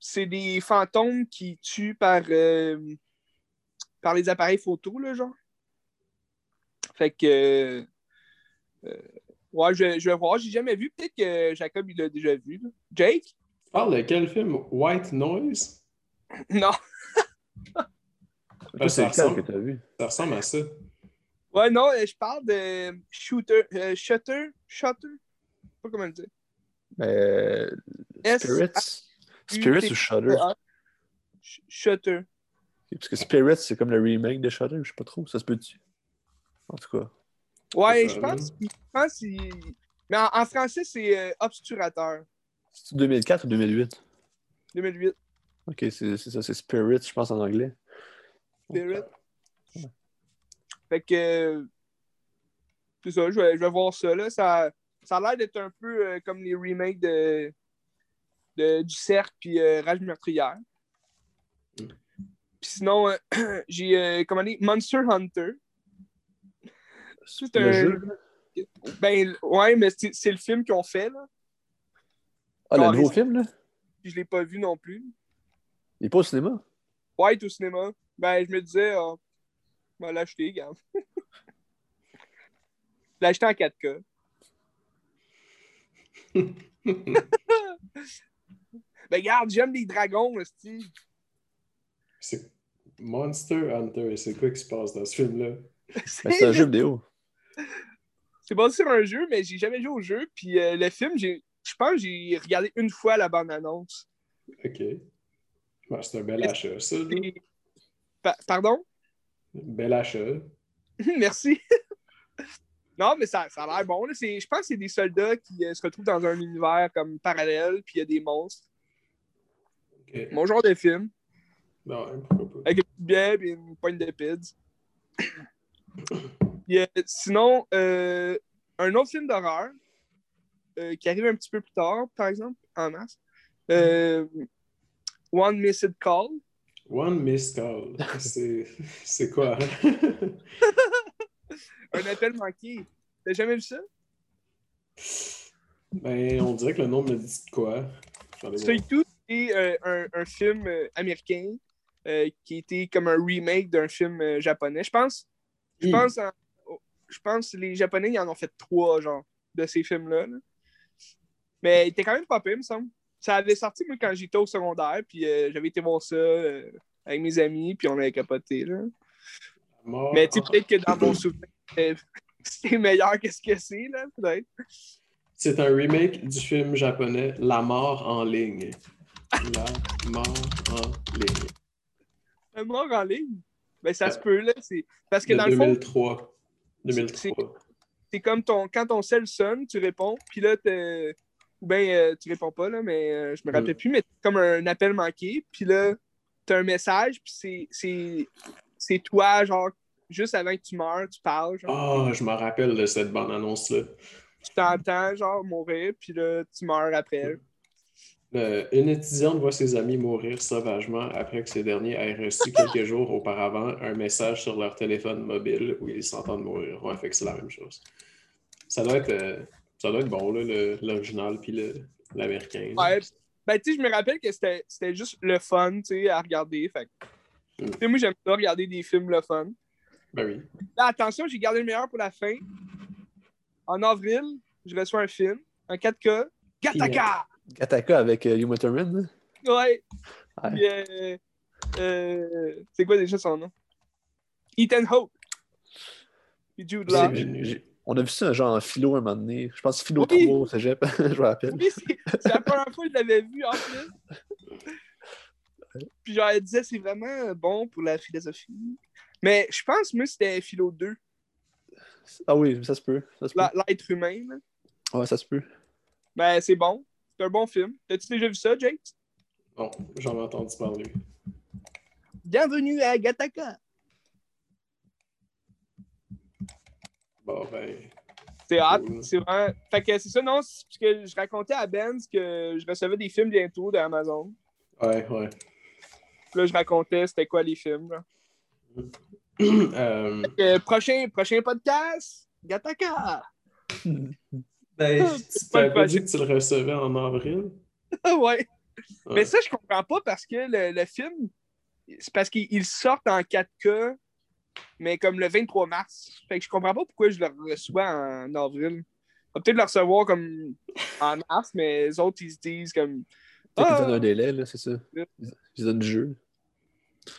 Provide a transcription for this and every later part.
c'est des fantômes qui tuent par, euh, par les appareils photo, là, genre. Fait que. euh, ouais, je, je vais voir. J'ai jamais vu. Peut-être que Jacob, il l'a déjà vu. là. Jake? Tu parles de quel film? White Noise? Non. Toi, c'est ça que t'as vu? Ça ressemble à ça. Ouais, non, euh, je parle de Shooter. euh, Shutter? Shutter? Je sais pas comment le dire. Euh, S- Spirits? Spirits ou Shudder? Sh- Shutter. Parce que Spirits, c'est comme le remake de Shudder, je sais pas trop. Ça se peut-tu? En tout cas. Ouais, C'est je pense, je pense qu'il- Mais en, en français, c'est euh, Obsturateur. C'est 2004 ou 2008? 2008. Ok, c'est ça, c'est Spirits, je pense en anglais. Spirit. Fait que. C'est ça, je vais, je vais voir ça. Là. Ça, ça a l'air d'être un peu euh, comme les remakes de, de- du Cercle puis euh, Rage meurtrière. Puis sinon, euh, j'ai euh, commandé Monster Hunter. C'est Le un- jeu? Ben, ouais, mais c'est c'est le film qu'ils ont fait, là. Ah, le nouveau film, là? Puis je l'ai pas vu non plus. Il est pas au cinéma? Ouais, il est au cinéma. Ben, je me disais, ah, je vais l'acheter, gars. je l'ai acheté en 4K. Ben, regarde, j'aime les dragons, Steve. C'est Monster Hunter, c'est quoi qui se passe dans ce film-là? Ben, c'est un jeu vidéo. C'est basé sur un jeu, mais j'ai jamais joué au jeu. Puis euh, le film, j'ai, je pense que j'ai regardé une fois la bande-annonce. Ok. Ouais, c'est un bel achat, ça. là. Et- Pa- Pardon? Bel achat. Merci. non, mais ça, ça a l'air bon. Je pense que c'est des soldats qui euh, se retrouvent dans un univers comme parallèle, puis il y a des monstres. Mon genre de film. Non, pourquoi pas. avec une bière et une pointe de pids. Sinon, euh, un autre film d'horreur euh, qui arrive un petit peu plus tard, par exemple, en mars. Euh, One Missed Call. One Missed Call. C'est c'est quoi? Un appel manqué. T'as jamais vu ça? ben, on dirait que le nom me dit de quoi. Voir. tout, euh, un, un film euh, américain euh, qui était comme un remake d'un film euh, japonais. Je pense, je Hmm. pense, en- oh, je pense que les Japonais ils en ont fait trois genre de ces films-là. là. Mais il était quand même pas pire, il me semble. Ça avait sorti moi quand j'étais au secondaire, puis euh, j'avais été voir ça euh, avec mes amis, puis on avait capoté. Là. Mort Mais tu sais, peut-être que dans mon souvenir, c'était meilleur que ce que c'est, là, peut-être. C'est un remake du film japonais La mort en ligne. La mort en ligne. Un mort en ligne. Ben, ça Ouais. se peut, là. c'est- Parce que De dans le fond, 2003. 2003. c'est comme ton, quand ton cell sonne, tu réponds, puis là, ou bien euh, tu réponds pas, là, mais euh, je me rappelle Mm. plus, mais c'est comme un appel manqué, puis là, t'as un message, puis c'est- c'est c'est toi, genre, juste avant que tu meurs, tu parles, Ah, je me rappelle de cette bande-annonce-là. tu t'entends, genre, mourir, puis là, tu meurs après. Euh, une étudiante voit ses amis mourir sauvagement après que ces derniers aient reçu quelques jours auparavant un message sur leur téléphone mobile où ils s'entendent mourir. Ouais, fait que c'est la même chose. Ça doit être, euh, ça doit être bon, là, le- l'original puis l'américain. Ouais, ben, tu sais, je me rappelle que c'était c'était juste le fun, tu sais, à regarder, fait Mm. sais, moi, j'aime ça, regarder des films le fun. Ben oui. Là, attention, j'ai gardé le meilleur pour la fin. En avril, je reçois un film, un 4K. Gataka! Gataka avec euh, Uma Thurman. là. Ouais. Euh, euh, c'est quoi déjà son nom? Ethan Hope. Puis Jude Law. J'ai- j'ai- On a vu ça genre en philo un moment donné. Je pense philo Oui. 3 au cégep, je me rappelle. Oui, c'est la première fois que je l'avais vu en plus. Puis genre, elle disait c'est vraiment bon pour la philosophie. Mais je pense, moi, c'était philo 2, Ah oui, ça se peut. L'être humain. là. Ouais, ça se peut. Ben, c'est bon. C'est un bon film. T'as-tu déjà vu ça, Jake? Bon, j'en ai entendu parler. Bienvenue à Gataka. Bon, ben. C'est hot. Cool. C'est vraiment. Fait que c'est ça, non? c'est Parce que je racontais à Ben que je recevais des films bientôt d'Amazon. Ouais, ouais. Puis là, je racontais c'était quoi les films. là. Euh, Fait que prochain, prochain podcast, Gataka! ben, tu pas dit que tu le recevais en avril? ouais. Ouais. Mais ça, je comprends pas parce que le, le film, c'est parce qu'ils sortent en 4K, mais comme le 23 mars. Fait que je comprends pas pourquoi je le reçois en avril. On va peut-être le recevoir comme en mars, mais les autres, ils se disent comme. Ah! donnent un délai, là, c'est ça. Ils ils donnent du jeu.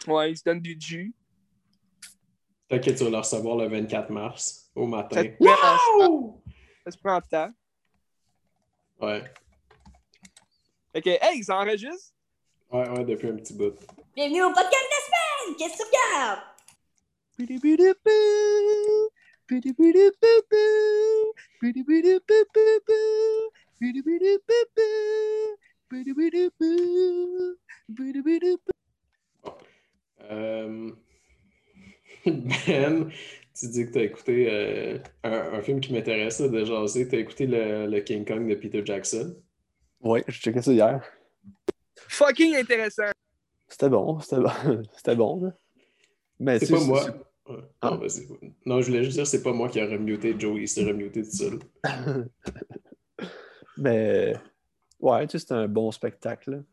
Ouais, ils se donnent du jus. Peut-être que tu vas le recevoir le 24 mars au matin. Wow! Ça se prend en temps. Ouais. Fait que, hey, ça enregistre? Ouais, ouais, depuis un petit bout. Bienvenue au podcast de la semaine! Qu'est-ce que tu regardes? Euh, Ben, tu dis que tu as écouté euh, un, un film qui m'intéresse là, de jaser. Tu as écouté le, le King Kong de Peter Jackson? Ouais, j'ai checké ça hier. Fucking intéressant. C'était bon, c'était bon. c'était bon, là. Mais C'est pas moi. c'est-. Ah. Non, vas-y. Non, je voulais juste dire, c'est pas moi qui a remuté Joey, il s'est remuté tout seul. Mais ouais, tu sais, c'était un bon spectacle.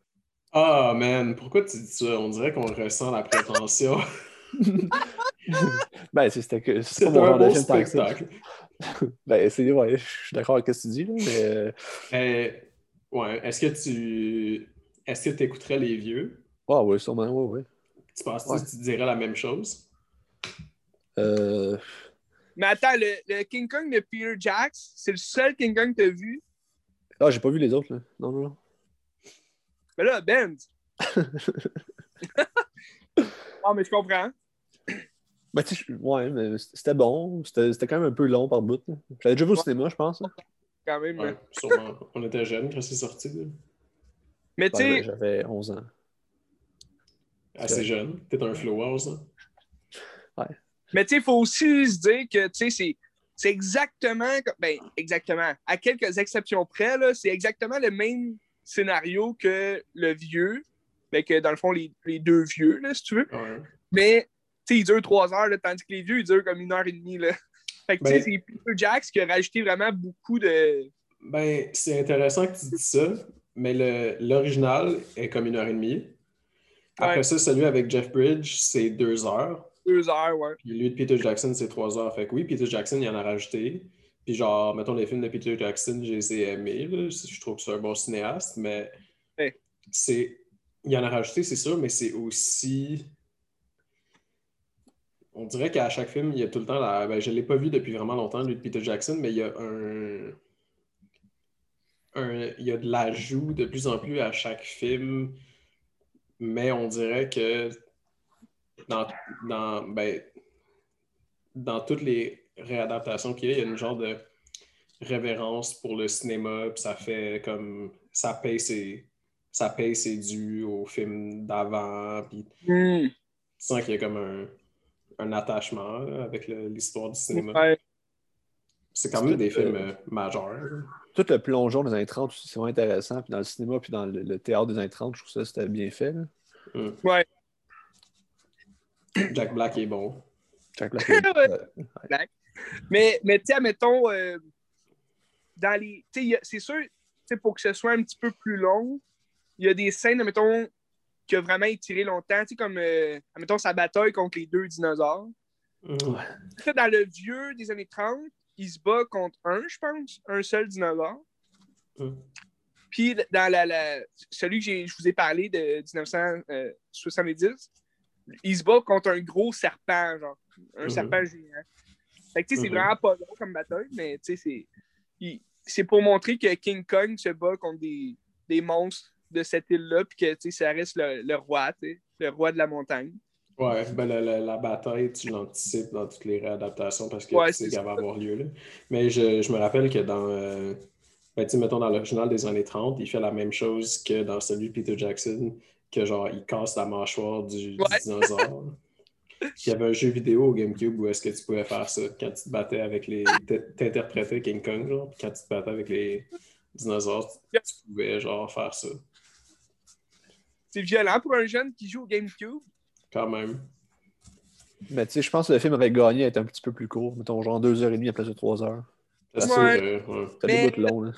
Ah, man, pourquoi tu dis ça? On dirait qu'on ressent la prétention. Ben, c'est- c'était que c'est un spectacle. Ben, c'est ouais, je suis d'accord avec ce que tu dis, là, mais euh, ouais, est-ce que tu. Est-ce que tu écouterais les vieux? ouais, ouais, sûrement, ouais, ouais. Tu penses Ouais. que tu dirais la même chose? Euh, Mais attends, le, le King Kong de Peter Jacks, c'est le seul King Kong que t'as vu? Ah, j'ai pas vu les autres, là. Non, non, non. Mais là, Ben. Ah, mais je comprends. Ben, ouais, mais c'était bon. C'était c'était quand même un peu long par bout. là. J'avais déjà vu au cinéma, je pense. là. Quand même. Ouais, sûrement. On était jeunes quand c'est sorti. là. Mais tu Ouais, sais, ben, J'avais 11 ans. Assez jeune. T'es un flower, ça. mais tu sais, il faut aussi se dire que, tu sais, c'est. C'est exactement, comme- ben, exactement, à quelques exceptions près, là, c'est exactement le même scénario que le vieux, mais que dans le fond, les, les deux vieux, là, si tu veux. Ouais. Mais, sais, il dure trois heures, là, tandis que les vieux, ils durent comme une heure et demie, là. Fait que, tu sais, Ben- c'est Peter Jacks qui a rajouté vraiment beaucoup de. Ben, c'est intéressant que tu dis ça, mais l'original est comme une heure et demie. Après Ouais. ça, celui avec Jeff Bridge, c'est deux heures. Deux heures, ouais. Puis lui de Peter Jackson, c'est trois heures. Fait que oui, Peter Jackson, il en a rajouté. Puis genre, mettons les films de Peter Jackson, je les ai aimés. là. Je trouve que c'est un bon cinéaste, mais Ouais. c'est. Il en a rajouté, c'est sûr, mais c'est aussi. On dirait qu'à chaque film, il y a tout le temps la. Ben, je ne l'ai pas vu depuis vraiment longtemps, lui de Peter Jackson, mais il y a un. un- Il y a de l'ajout de plus en plus à chaque film, mais on dirait que dans, dans, ben, dans toutes les réadaptations qu'il y a, il y a une genre de révérence pour le cinéma, puis ça fait comme ça paye ses, ça paye ses dus aux films d'avant, puis tu Hmm. sens qu'il y a comme un, un attachement là, avec l'histoire du cinéma. Ouais. C'est quand même des films euh, euh, majeurs. Tout le plongeon des années 30, aussi, c'est vraiment intéressant. Puis dans le cinéma, puis dans le, le théâtre des années 30, je trouve ça c'était bien fait. Là. Ouais. Jack Black est bon. Jack Black, Ouais. Mais, mais tu sais, admettons, euh, dans les. C'est sûr, tu sais, pour que ce soit un petit peu plus long, il y a des scènes, admettons, qui ont vraiment étiré longtemps, tu sais, comme, euh, admettons, sa bataille contre les deux dinosaures. Dans le vieux des années 30, il se bat contre un, je pense, un seul dinosaure. Mhm. Puis dans la, la- celui que je vous ai parlé de 1970, il se bat contre un gros serpent, genre. Un Mhm. serpent géant. Fait que tu sais, c'est Mhm. vraiment pas long comme bataille, mais tu sais, C'est pour montrer que King Kong se bat contre des, des monstres de cette île-là, puis que tu sais, ça reste le, le roi, le roi de la montagne. Ouais, ben la, la- la bataille, tu l'anticipes dans toutes les réadaptations parce que Ouais, tu sais qu'elle va avoir lieu. Là. Mais je, je me rappelle que dans, euh, ben, mettons dans l'original des années 30, il fait la même chose que dans celui de Peter Jackson, que genre, il casse la mâchoire du, dinosaure. Il y avait un jeu vidéo au GameCube où est-ce que tu pouvais faire ça quand tu te battais avec les. T'interprétais King Kong, genre, puis quand tu te battais avec les dinosaures, tu, tu pouvais genre faire ça. C'est violent pour un jeune qui joue au GameCube. Quand même. Mais tu sais, je pense que le film aurait gagné à être un petit peu plus court. Mettons, genre deux heures et demie à la place de trois heures. C'est Ouais. ouais. Ça Mais- des bouts longs,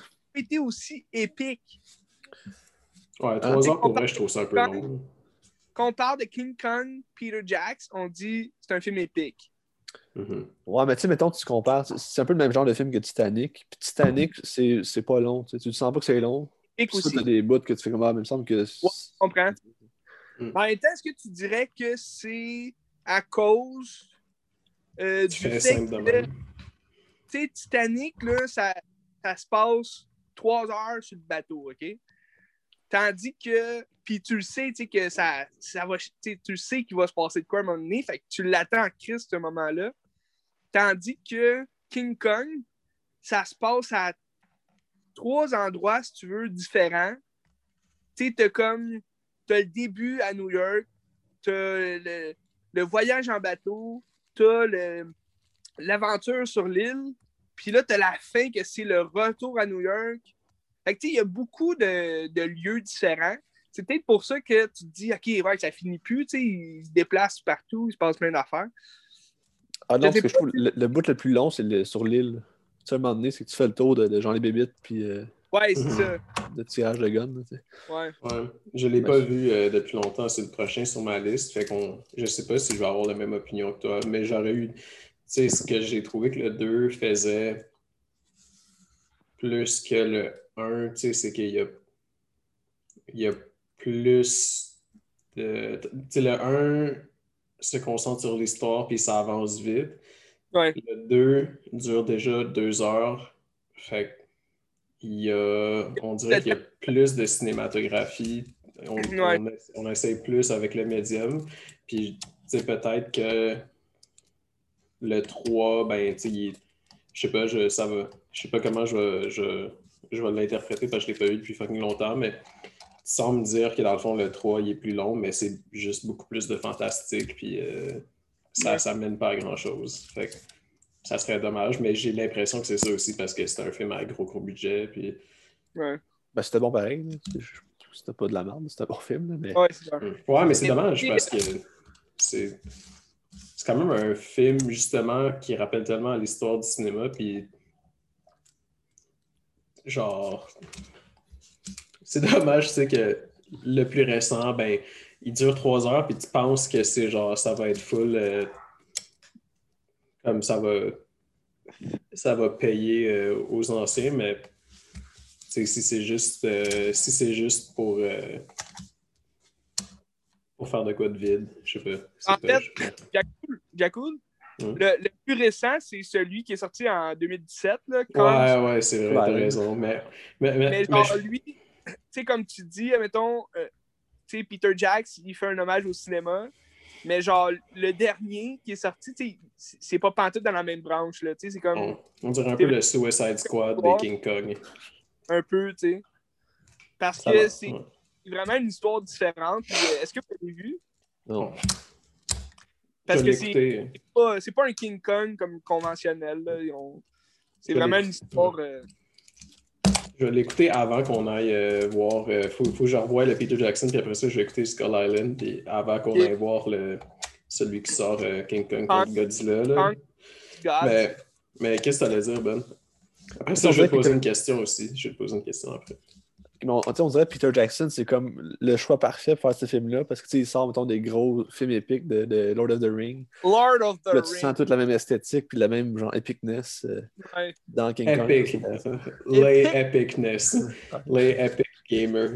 aussi épique. Ouais, trois heures pour vrai, je trouve ça un peu long. Quand on parle de King Kong, Peter Jacks, on dit c'est un film épique. Mhm. Ouais, mais tu sais, mettons, tu compares, c'est- un peu le même genre de film que Titanic. Puis Titanic, c'est c'est pas long. Tu sens pas que c'est long. Ça, aussi. t'as des bouts que tu fais comme ah, mais il me semble que. Ouais. Je comprends. Mm. En même temps, est-ce que tu dirais que c'est à cause euh, du fait que, tu sais, Titanic, là, ça, ça se passe trois heures sur le bateau, OK? Tandis que, puis tu le sais, tu sais, que ça, ça va, tu tu le sais qu'il va se passer de quoi à un moment donné, fait que tu l'attends en crise, ce moment-là. Tandis que King Kong, ça se passe à trois endroits, si tu veux, différents. Tu sais, t'as comme, t'as le début à New York, t'as le, le voyage en bateau, t'as le- l'aventure sur l'île, puis là, t'as la fin que c'est le retour à New York. Fait que, tu sais, il y a beaucoup de, de lieux différents. C'est peut-être pour ça que tu te dis, OK, ouais, ça finit plus, tu sais, ils se déplacent partout, il se passe plein d'affaires. Ah non, parce que je trouve le, le bout le plus long, c'est le- sur l'île. Tu sais, à un moment donné, c'est que tu fais le tour de, de Jean les Bébites puis euh, Ouais, c'est ça. de tirage de gun. là, tu sais. Ouais. Ouais. Je l'ai Ouais. pas vu euh, depuis longtemps, c'est le prochain sur ma liste. Fait qu'on je sais pas si je vais avoir la même opinion que toi, mais j'aurais eu. Tu sais, ce que j'ai trouvé que le 2 faisait plus que le 1, tu sais, c'est qu'il y a, il y a plus de. Tu sais, le 1 se concentre sur l'histoire puis ça avance vite. Ouais. Le 2 dure déjà deux heures. Fait il y a, on dirait qu'il y a plus de cinématographie. On, Ouais. on, on essaye plus avec le médium. Puis, peut-être que le 3, ben, tu sais, je sais pas, je, ça va, je sais pas comment je vais, je, je vais l'interpréter parce que je l'ai pas vu depuis fucking longtemps, mais sans me dire que dans le fond, le 3, il est plus long, mais c'est juste beaucoup plus de fantastique, puis euh, ça, Ouais. ça mène pas à grand-chose. Fait que ça serait dommage, mais j'ai l'impression que c'est ça aussi parce que c'est un film à gros, gros budget, puis Ouais, Ben, c'était bon pareil. C'était pas de la merde, c'était un bon film. mais... ouais c'est ça. Ouais, mais c'est dommage parce que c'est c'est quand même un film justement qui rappelle tellement l'histoire du cinéma puis genre c'est dommage tu sais que le plus récent ben il dure trois heures puis tu penses que c'est genre ça va être full euh, comme ça va ça va payer euh, aux anciens mais si c'est juste euh, si c'est juste pour euh, pour faire de quoi de vide, je sais pas. En pas- fait, Mm. le, le plus récent, c'est celui qui est sorti en 2017. Là, quand Ouais, ouais, c'est vrai, t'as raison. Mais, mais, mais, Mais mais genre, je- lui, tu sais, comme tu dis, mettons, euh, sais, Peter Jacks, il fait un hommage au cinéma. Mais genre, le dernier qui est sorti, c'est- pas pantoute dans la même branche, là. Tu sais, c'est comme on, on dirait un peu le Suicide Squad de King Kong. un peu, tu sais. Parce Ça que c'est ouais. vraiment une histoire différente. Euh, Est-ce que vous l'avez vu? Non. Parce Je que c'est pas, un King Kong comme conventionnel, C'est vraiment une histoire... euh, Je vais l'écouter avant qu'on aille euh, voir. euh, faut, faut que je revoie le Peter Jackson, puis après ça, je vais écouter Skull Island, puis avant qu'on aille voir le, celui qui sort euh, King Kong contre Godzilla. Là. Mais, mais qu'est-ce que tu allais dire, Ben? Après ça, je vais te poser une question aussi. Je vais te poser une question après. On, on dirait que Peter Jackson, c'est comme le choix parfait pour faire ce film-là parce que tu sais, il sort mettons, des gros films épiques de, de Lord of the Ring. Lord of the Là, tu Rings. sens toute la même esthétique puis la même genre épicness euh, Ouais. dans King Kong. Epic. Les epicness. Les epic gamers.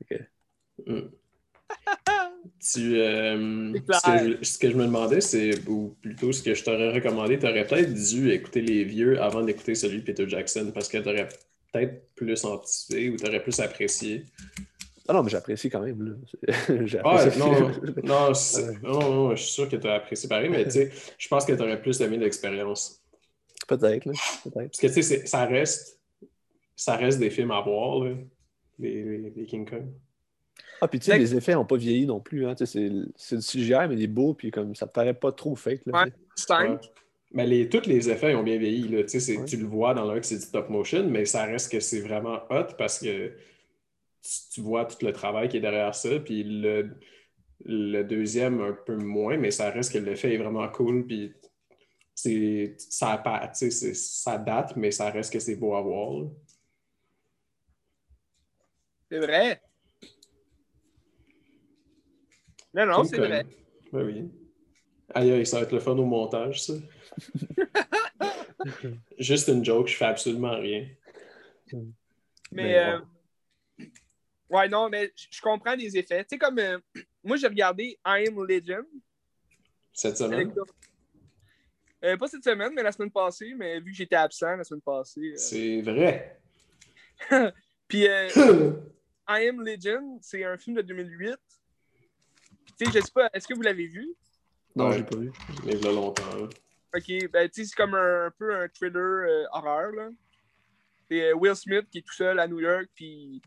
Ok. Mm. Tu, euh, C'est ce, que je, ce que je me demandais, c'est, ou plutôt ce que je t'aurais recommandé, tu aurais peut-être dû écouter les vieux avant d'écouter celui de Peter Jackson parce que tu aurais peut-être plus anticipé ou tu aurais plus apprécié? Ah non, mais j'apprécie quand même. là. Ah, non, non, non, non, je suis sûr que tu as apprécié pareil, mais tu sais, je pense que tu aurais plus aimé l'expérience. Peut-être, là. Peut-être. Parce que tu sais, ça reste, ça reste des films à voir, là, les, les, les King Kong. Ah, puis tu sais, les effets n'ont pas vieilli non plus. Hein. Tu sais, C'est c'est du CGI, mais il est beau, puis comme ça paraît pas trop fake. Là, Ouais. Mais les, tous les effets ont bien vieilli. Là. Tu, le vois dans l'un que c'est du stop motion, mais ça reste que c'est vraiment hot parce que tu, tu vois tout le travail qui est derrière ça. Puis le, le deuxième, un peu moins, mais ça reste que l'effet est vraiment cool. Puis c'est, ça, appa- tu sais, c'est- ça date, mais ça reste que c'est beau à voir. là. C'est vrai. Non, non, c'est vrai. Ben oui. Aïe, aïe, ça va être le fun au montage, ça. Juste une joke, je fais absolument rien. Mais, Mais euh, ouais, non, mais je comprends les effets. Tu sais, comme euh, moi, j'ai regardé I Am Legend. Cette semaine, Euh, pas cette semaine, mais la semaine passée. Mais vu que j'étais absent la semaine passée. euh, c'est vrai. Puis euh, I Am Legend, c'est un film de 2008. Tu sais, je sais pas, est-ce que vous l'avez vu? Non, Ouais. j'ai pas vu. Mais il y a longtemps. là. Ok, ben tu sais, c'est comme un, un peu un thriller euh, horreur, là. C'est euh, Will Smith qui est tout seul à New York, puis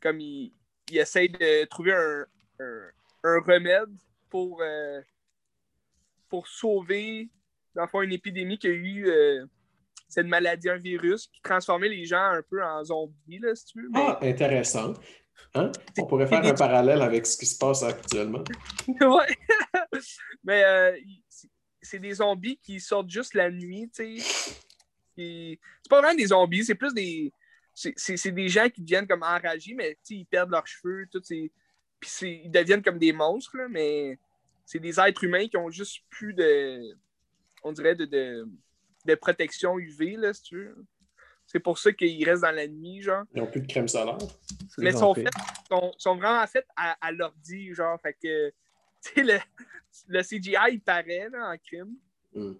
comme il, il essaye de trouver un, un, un remède pour, euh, pour sauver, dans le fond, une épidémie qu'il y a eu, cette maladie, un virus, qui transformait les gens un peu en zombies, là, si tu veux. Mais... Ah, intéressant. Hein? On pourrait faire un parallèle avec ce qui se passe actuellement. ouais. Mais euh, c'est- des zombies qui sortent juste la nuit, tu sais. C'est pas vraiment des zombies, c'est plus des. C'est c'est- c'est des gens qui deviennent comme enragés, mais tu sais, ils perdent leurs cheveux, tout. c'est- Puis ils deviennent comme des monstres, là, mais c'est des êtres humains qui ont juste plus de. On dirait de, de, de protection UV, là, si tu veux. C'est pour ça qu'ils restent dans la nuit, genre. Ils n'ont plus de crème solaire. Mais des sont sont, sont vraiment faits à, à l'ordi, genre. Fait que, le, le CGI, il paraît là, en crime. Mm.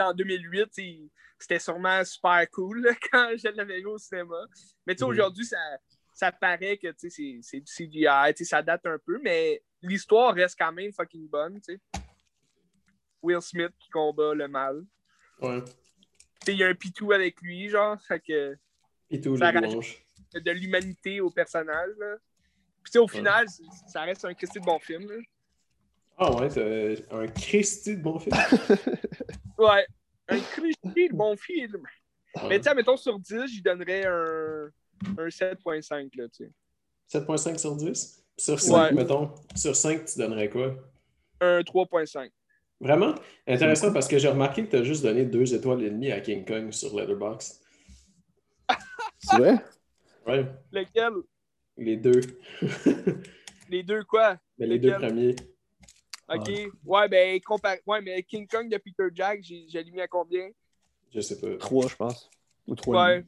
En 2008, tu sais, c'était sûrement super cool là, quand je l'avais vu au cinéma. Mais Mhm. aujourd'hui, ça, ça paraît que c'est du CGI, ça date un peu, mais l'histoire reste quand même fucking bonne. Will Smith qui combat le mal. Ouais. Il y a un pitou avec lui, genre. Fait que Ça louanges. de l'humanité au personnage. Là. Puis au final, ça reste un Christy de bon film. là. Ah ouais, t'as un Christy de bon film. Ouais, un Christy de bon film. Ouais. Mais tu sais, mettons sur 10, j'y donnerais un, un 7.5. Là, tu sais. 7.5 sur 10. Sur 5, Ouais. mettons, sur 5, tu donnerais quoi? Un 3.5. Vraiment? Intéressant parce que j'ai remarqué que tu as juste donné 2 étoiles et demie à King Kong sur Letterboxd. C'est vrai? Ouais, Lequel? Les deux. Les deux quoi? Mais les deux premiers. Ok. Ouais, ben, compar- ouais, mais King Kong de Peter Jack, j'ai j'ai mis à combien? Je sais pas. 3, je pense. Ou 3. Ouais.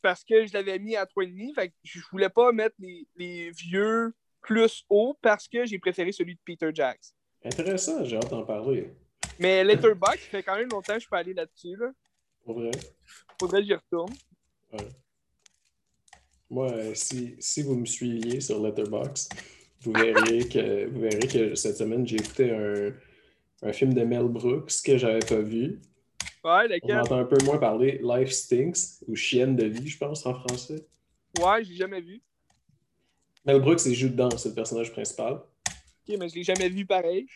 Parce que je l'avais mis à 3,5. Fait que je voulais pas mettre les, les vieux plus haut parce que j'ai préféré celui de Peter Jack. Intéressant, j'ai hâte d'en parler. Mais Letterboxd, ça fait quand même longtemps que je peux aller là-dessus. Là. Pour vrai. Faudrait que j'y retourne. Moi, euh, si, si vous me suiviez sur Letterboxd, vous verriez que, vous verrez que cette semaine, j'ai écouté un, un film de Mel Brooks que j'avais pas vu. Ouais, On lequel? entend un peu moins parler Life Stinks ou Chienne de vie, je pense, en français. Ouais, j'ai jamais vu. Mel Brooks, il joue dedans, c'est le personnage principal. Ok, mais je l'ai jamais vu pareil.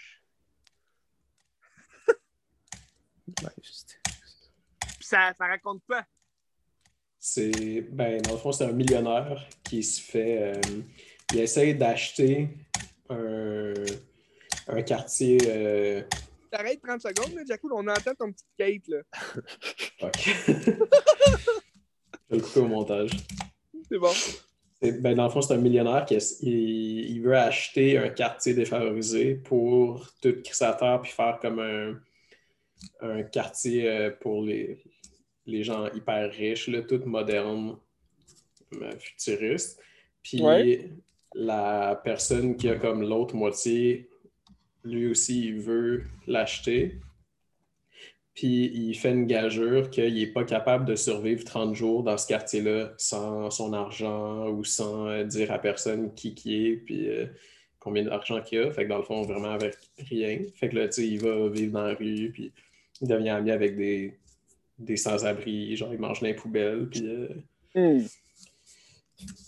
Puis ça, ça raconte quoi? C'est, ben, dans le fond, c'est un millionnaire qui se fait. euh, il essaye d'acheter un, un quartier. euh, T'arrêtes 30 secondes, là, Jacko, on entend ton petit Kate, là. fuck. Je vais le couper au montage. C'est bon. Ben, dans le fond, c'est un millionnaire qui il, il veut acheter un quartier défavorisé pour tout à terre puis faire comme un, un quartier euh, pour les, les gens hyper riches, là, tout moderne, euh, futuriste. Puis Ouais. La personne qui a comme l'autre moitié, lui aussi, il veut l'acheter. Puis il fait une gageure qu'il n'est pas capable de survivre 30 jours dans ce quartier-là sans son argent ou sans euh, dire à personne qui qui est, puis euh, combien d'argent qu'il a. Fait que dans le fond, vraiment avec rien. Fait que là, tu sais, il va vivre dans la rue, puis il devient ami avec des, des sans-abri, genre il mange dans les poubelles, puis... euh, Hmm.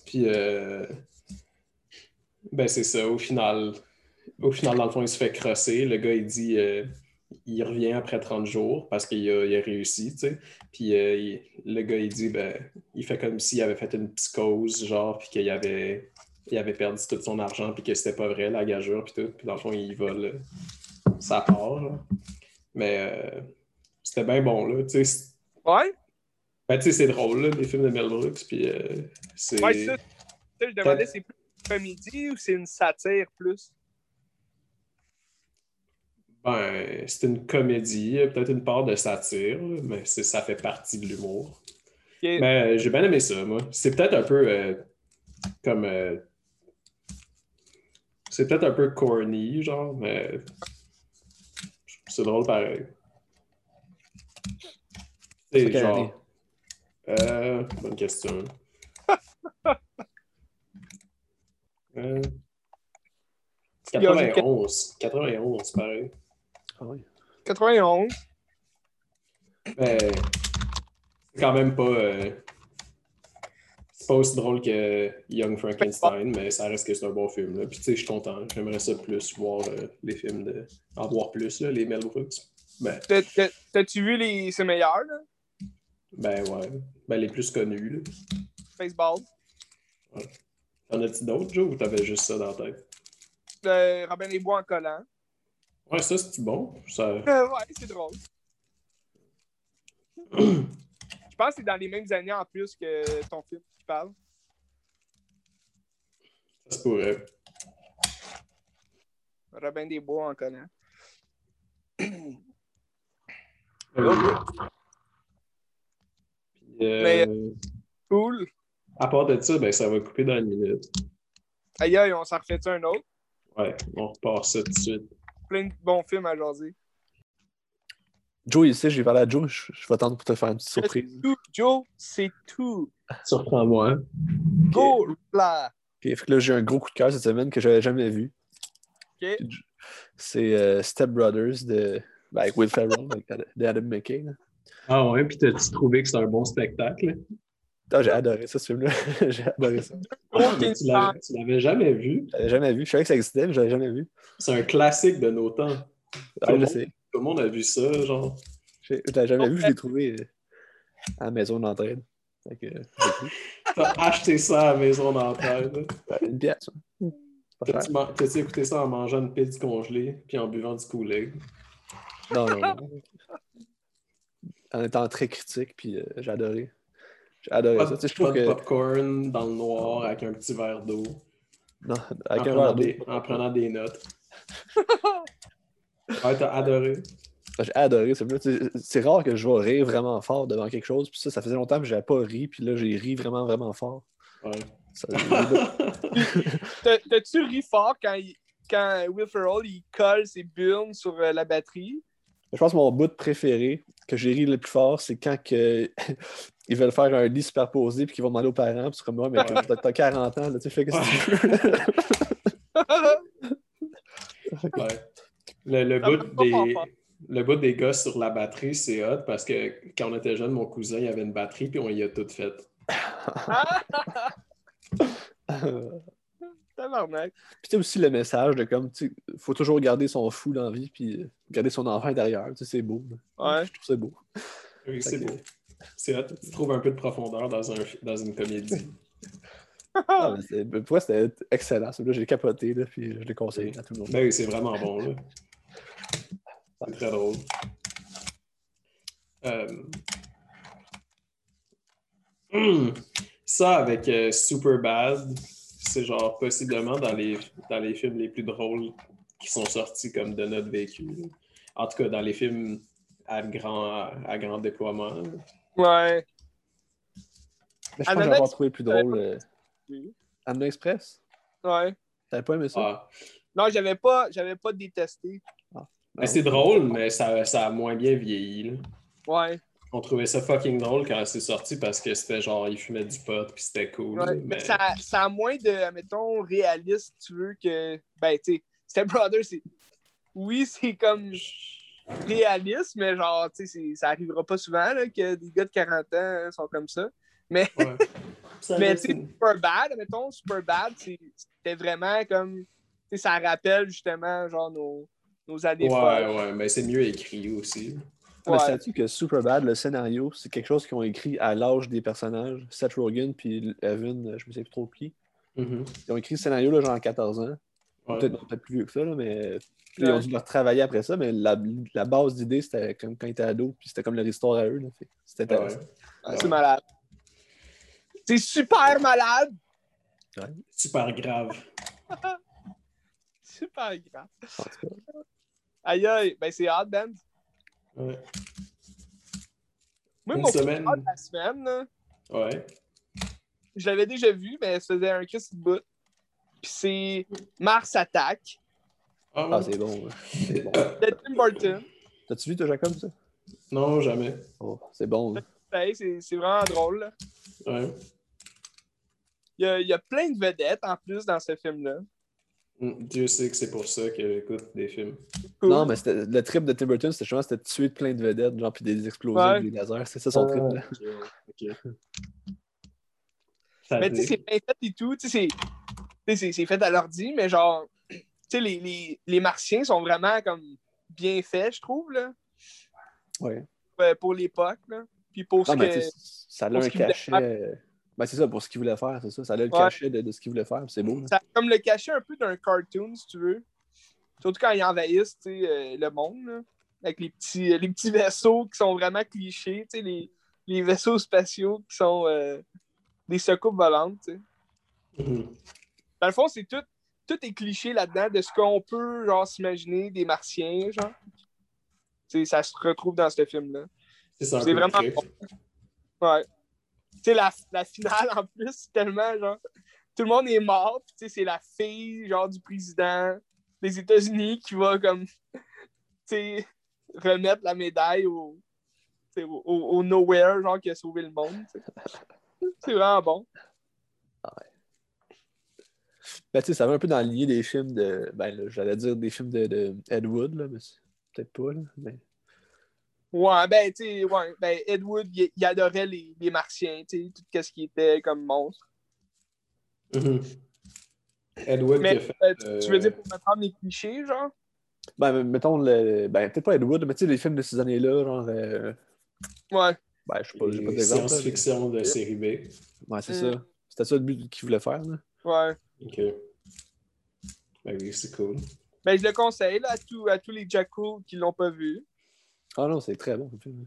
puis, euh, ben c'est ça, au final, au final, dans le fond, il se fait crosser. Le gars, il dit, euh, il revient après 30 jours parce qu'il a, réussi, tu sais. Puis euh, il- le gars, il dit, ben, il fait comme s'il avait fait une psychose, genre, puis qu'il avait, il avait perdu tout son argent, puis que c'était pas vrai, la gageure, puis tout. Puis dans le fond, il vole sa part. Mais euh, c'était bien bon, là, tu sais. Ouais? Ben, tu sais, c'est drôle, là, les films de Mel Brooks, puis euh, c'est... Ouais, ça. je demandais, c'est plus comédie ou c'est une satire plus? Ben, c'est une comédie, peut-être une part de satire, mais ça fait partie de l'humour. Mais j'ai bien aimé ça, moi. C'est peut-être un peu euh, comme. euh, c'est peut-être un peu corny, genre, mais c'est drôle pareil. C'est genre. Euh, bonne question. Euh, Il y a du- 91. 91, pareil. Ah oui. 91. Mais c'est quand même pas. euh, c'est pas aussi drôle que Young Frankenstein, mais ça reste que c'est un bon film. Là. Puis tu sais, je suis content. J'aimerais ça plus voir euh, les films de. En voir plus, là, les Mel Brooks. Ben, T'as- t'as- T'as-tu vu les C'est meilleurs, là? ben ouais. Ben les plus connus. Là. Baseball. T'en as-tu d'autres, Joe, ou t'avais juste ça dans la tête? Euh, Robin des Bois en collant. Ouais, ça, c'est bon? Ça... Euh, ouais, c'est drôle. Je pense que c'est dans les mêmes années en plus que ton film qui parle. ça se pourrait. Robin des Bois en collant. Puis, euh, Mais- Cool. À part de ça, ben ça va couper dans une minute. Aïe aïe, on s'en refait un autre? Ouais, on repart ça tout de suite. Plein de bons films à jaser. Joe, ici, j'ai parlé à Joe. Je, je vais attendre pour te faire une petite surprise. Tout, Joe, c'est tout. Surprends-moi. hein. Go là. Puis, fait que là, j'ai un gros coup de cœur cette semaine que j'avais jamais vu. OK. C'est euh, Step Brothers de, ben, avec Will Ferrell, avec Ad- de Adam McKay. là. Ah ouais, puis t'as-tu trouvé que c'est un bon spectacle? J'ai adoré ça, ce film-là. j'ai adoré ça. Tu l'avais- jamais vu. Je l'avais jamais vu. Je savais que ça existait, mais je l'avais jamais vu. C'est un classique de nos temps. Ah, je sais. Tout le monde a vu ça, genre. Je je l'avais jamais vu, je l'ai trouvé euh, à la maison d'entraide. Que, pris. T'as acheté ça à la maison d'entraide. Une pièce. hein. T'as-tu man- écouté ça en mangeant une pizza congelée puis en buvant du Kool-Aid? Non, non, non. En étant très critique, puis euh, j'ai adoré. J'ai adoré Pas, ça. Tu sais, je pas trouve de que. popcorn dans le noir avec un petit verre d'eau. Non, En, avec un prenant verre d'eau. des- en prenant des notes. Ouais, t'as adoré. J'ai adoré C'est rare que je vais rire vraiment fort devant quelque chose. Puis ça, ça faisait longtemps que j'avais pas ri. Puis là, j'ai ri vraiment, vraiment fort. Ouais. T'as-tu ri fort quand, il- quand Will Ferrell il colle ses bulles sur euh, la batterie? Je pense que mon bout préféré que j'ai ri le plus fort, c'est quand que... ils veulent faire un lit superposé puis qu'ils vont demander aux parents. Puis c'est comme moi, mais t'as t'as 40 ans, là, tu fais que tu veux. Ouais. Le, le, bout des, peur. le bout des gosses sur la batterie, c'est hot parce que quand on était jeune, mon cousin, il avait une batterie puis on y a tout fait. Tabarnak. Puis aussi le message de comme, tu sais, faut toujours garder son fou dans la vie puis garder son enfant derrière. Tu sais, c'est beau. Ouais. Je trouve ça beau. Oui, c'est beau. C'est hot. Tu trouves un peu de profondeur dans, un, dans une comédie. Ah, pour moi, c'était excellent. Celui-là, j'ai capoté, là, puis je l'ai conseillé à tout le monde. Ben oui, c'est vraiment bon, là. C'est très drôle. Euh, Ça, avec euh, Superbad, c'est genre possiblement dans les, dans les films les plus drôles qui sont sortis comme de notre vécu. En tout cas, dans les films à grand, à grand déploiement. Ouais. Mais je pense que encore trouvé plus drôle. euh, Oui. Ananas Express. Ouais. T'avais pas aimé ça? Ah. Non, j'avais pas, j'avais pas détesté. Mais c'est drôle, mais ça, ça a moins bien vieilli. là. Ouais. On trouvait ça fucking drôle quand c'est sorti parce que c'était genre, ils fumaient du pot puis c'était cool. Ouais, mais... mais ça, ça a moins de, mettons, réaliste, tu veux, que. Ben, tu sais, Step Brothers, c'est. Oui, c'est comme réaliste, mais genre, tu sais, ça arrivera pas souvent là, que des gars de 40 ans sont comme ça. Mais, Ouais. Ça mais tu sais, Super Bad, mettons, Super Bad, c'est- c'était vraiment comme. Tu sais, ça rappelle justement, genre, nos, nos années Ouais, folles. ouais, mais c'est mieux écrit aussi. Ah, mais Ouais. sais-tu que Superbad, le scénario, c'est quelque chose qu'ils ont écrit à l'âge des personnages. Seth Rogen puis Evan, euh, je me sais plus trop qui. Mhm. Ils ont écrit le scénario là, genre à 14 ans. Ouais. Peut-être plus vieux que ça, là, mais puis ils ont Ouais. dû leur travailler après ça. Mais la, la base d'idée, c'était comme quand ils étaient ados, puis c'était comme leur histoire à eux. là. Fait que C'était Ouais. intéressant. C'est malade. C'est super malade. Super grave. Super grave. Aïe aïe, ben c'est hot, Ben. Ouais. Moi, Une mon semaine. de la semaine, là, Ouais. je l'avais déjà vu, mais ça faisait un Christ de bout. Puis c'est Mars Attack Ah, Ah, c'est bon. ouais. C'est bon. de Tim Burton. T'as-tu vu, toi, Jacob, ça? Non, jamais. Oh, c'est bon. Ouais, c'est c'est vraiment drôle. là. Ouais. Il y, a, il y a plein de vedettes en plus dans ce film-là. Mm, Dieu sait que c'est pour ça que j'écoute des films. Non, mais le trip de Tim Burton, c'était justement c'était de tuer plein de vedettes, genre, puis des explosifs, Ouais. des lasers. C'est ça son trip. là. Mais tu sais, c'est bien fait et tout. Tu sais, c'est- tu sais, c'est c'est fait à l'ordi, mais genre, tu sais, les, les, les martiens sont vraiment comme bien faits, je trouve, là, Ouais. euh, pour l'époque. là. Puis pour ce Non, mais que. ça a un ce cachet. Ben, c'est ça, pour ce qu'il voulait faire, c'est ça. Ça a le Ouais. cachet de, de ce qu'il voulait faire, c'est beau. Ça a comme le cachet un peu d'un cartoon, si tu veux. Surtout quand ils envahissent euh, le monde, là, avec les petits, euh, les petits vaisseaux qui sont vraiment clichés, tu sais, les, les vaisseaux spatiaux qui sont euh, des secoupes volantes. tu sais. Mhm. Dans le fond, c'est tout, tout est cliché là-dedans de ce qu'on peut genre s'imaginer des martiens, genre. Tu sais, ça se retrouve dans ce film-là. C'est vraiment. Ouais. Sais, la, la finale, en plus, tellement, genre, tout le monde est mort, puis c'est la fille, genre, du président des États-Unis qui va, comme, tu sais, remettre la médaille au, au, au- Nowhere, genre, qui a sauvé le monde. C'est vraiment bon. Ben, tu sais, ça va un peu dans le des films de. Ben, j'allais dire des films de, de Ed Wood, là, mais peut-être pas, là. Ouais, ben, tu sais, ouais, ben, Ed Wood, il, il adorait les, les martiens, tu sais, tout ce qui était comme monstre. Mhm. Ed Wood qui Mais a fait. euh, tu, veux euh, dire pour me prendre les clichés, genre? Ben, mais mettons, le... ben, peut-être pas Ed Wood, mais tu sais, les films de ces années-là, genre. euh, Ouais. Ben, je sais pas, j'ai pas d'exemple. Science-fiction de série B. Ouais, c'est Mm. ça. C'était ça le but qu'il voulait faire, là. Ouais. Ok. Ben oui, c'est cool. Ben, je le conseille là, à, tous- à tous les Jack Cool qui l'ont pas vu. Ah non, c'est très bon, le film.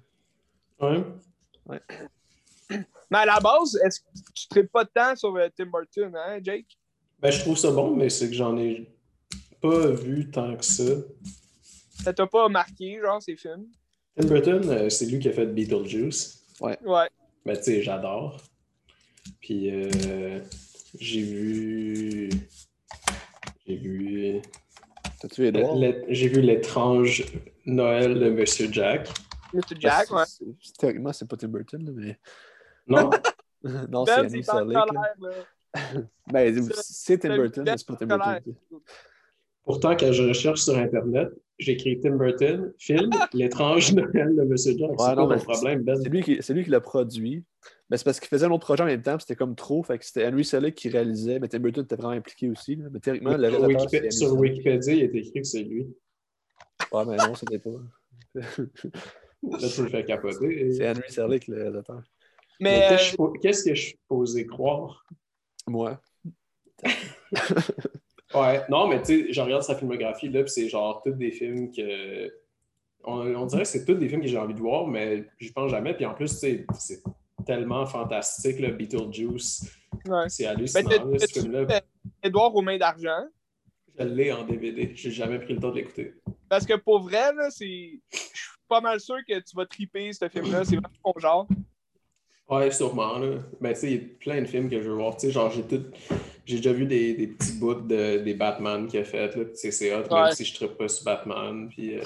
Ouais. Mais à la base, est-ce que tu ne traites pas de temps sur euh, Tim Burton, hein, Jake? Ben, je trouve ça bon, mais c'est que j'en ai pas vu tant que ça. Ça t'a pas marqué, genre, ces films? Tim Burton, euh, c'est lui qui a fait Beetlejuice. Ouais. Ben, tu sais, j'adore. Puis, euh, j'ai vu. J'ai vu. T'as-tu J'ai vu l'étrange Noël de Monsieur Jack. Jack, Ben, ouais. c'est- c'est- Théoriquement, c'est pas Tim Burton, là, mais. Non? non, c'est Ben, Annie pas là. Ben, C'est- c'est Tim Burton, mais c'est pas Tim. Burton. Pourtant, quand je recherche sur Internet, j'écris Tim Burton, film, l'étrange Noël de Monsieur Jack. Ouais, c'est mais ton problème, Ben? C'est lui qui, c'est lui qui l'a produit. Mais c'est parce qu'il faisait un autre projet en même temps, c'était comme trop. Fait que c'était Henry Selick qui réalisait, mais Tim Burton était vraiment impliqué aussi. là. Mais théoriquement, le Sur. Wikipédia, il est écrit que c'est lui. Ouais, mais non, c'était pas. Là, tu me fais capoter. c'est Henry Selick, le réalisateur. Mais Mais, qu'est-ce que euh, je suis po- qu'est-ce que je suis posé croire? Moi. Ouais, non, mais tu sais, je regarde sa filmographie, là, puis c'est genre tous des films que. On, on dirait que c'est tous des films que j'ai envie de voir, mais j'y pense jamais. Puis en plus, tu sais, c'est tellement fantastique, le Beetlejuice. ouais. C'est Ben, hallucinant, là, ce film-là. Édouard aux mains d'argent? Je l'ai en DVD. J'ai jamais pris le temps de l'écouter. Parce que pour vrai, là, c'est. Je suis pas mal sûr que tu vas triper ce film-là. C'est vraiment ton genre. Ouais, sûrement, là. Mais tu sais, il y a plein de films que je veux voir. Tu sais, genre, j'ai tout. J'ai déjà vu des, des petits bouts de, des Batman qu'il a fait, là. Tu sais, c'est hot, Ouais. même si je ne pas sur Batman. Puis. euh,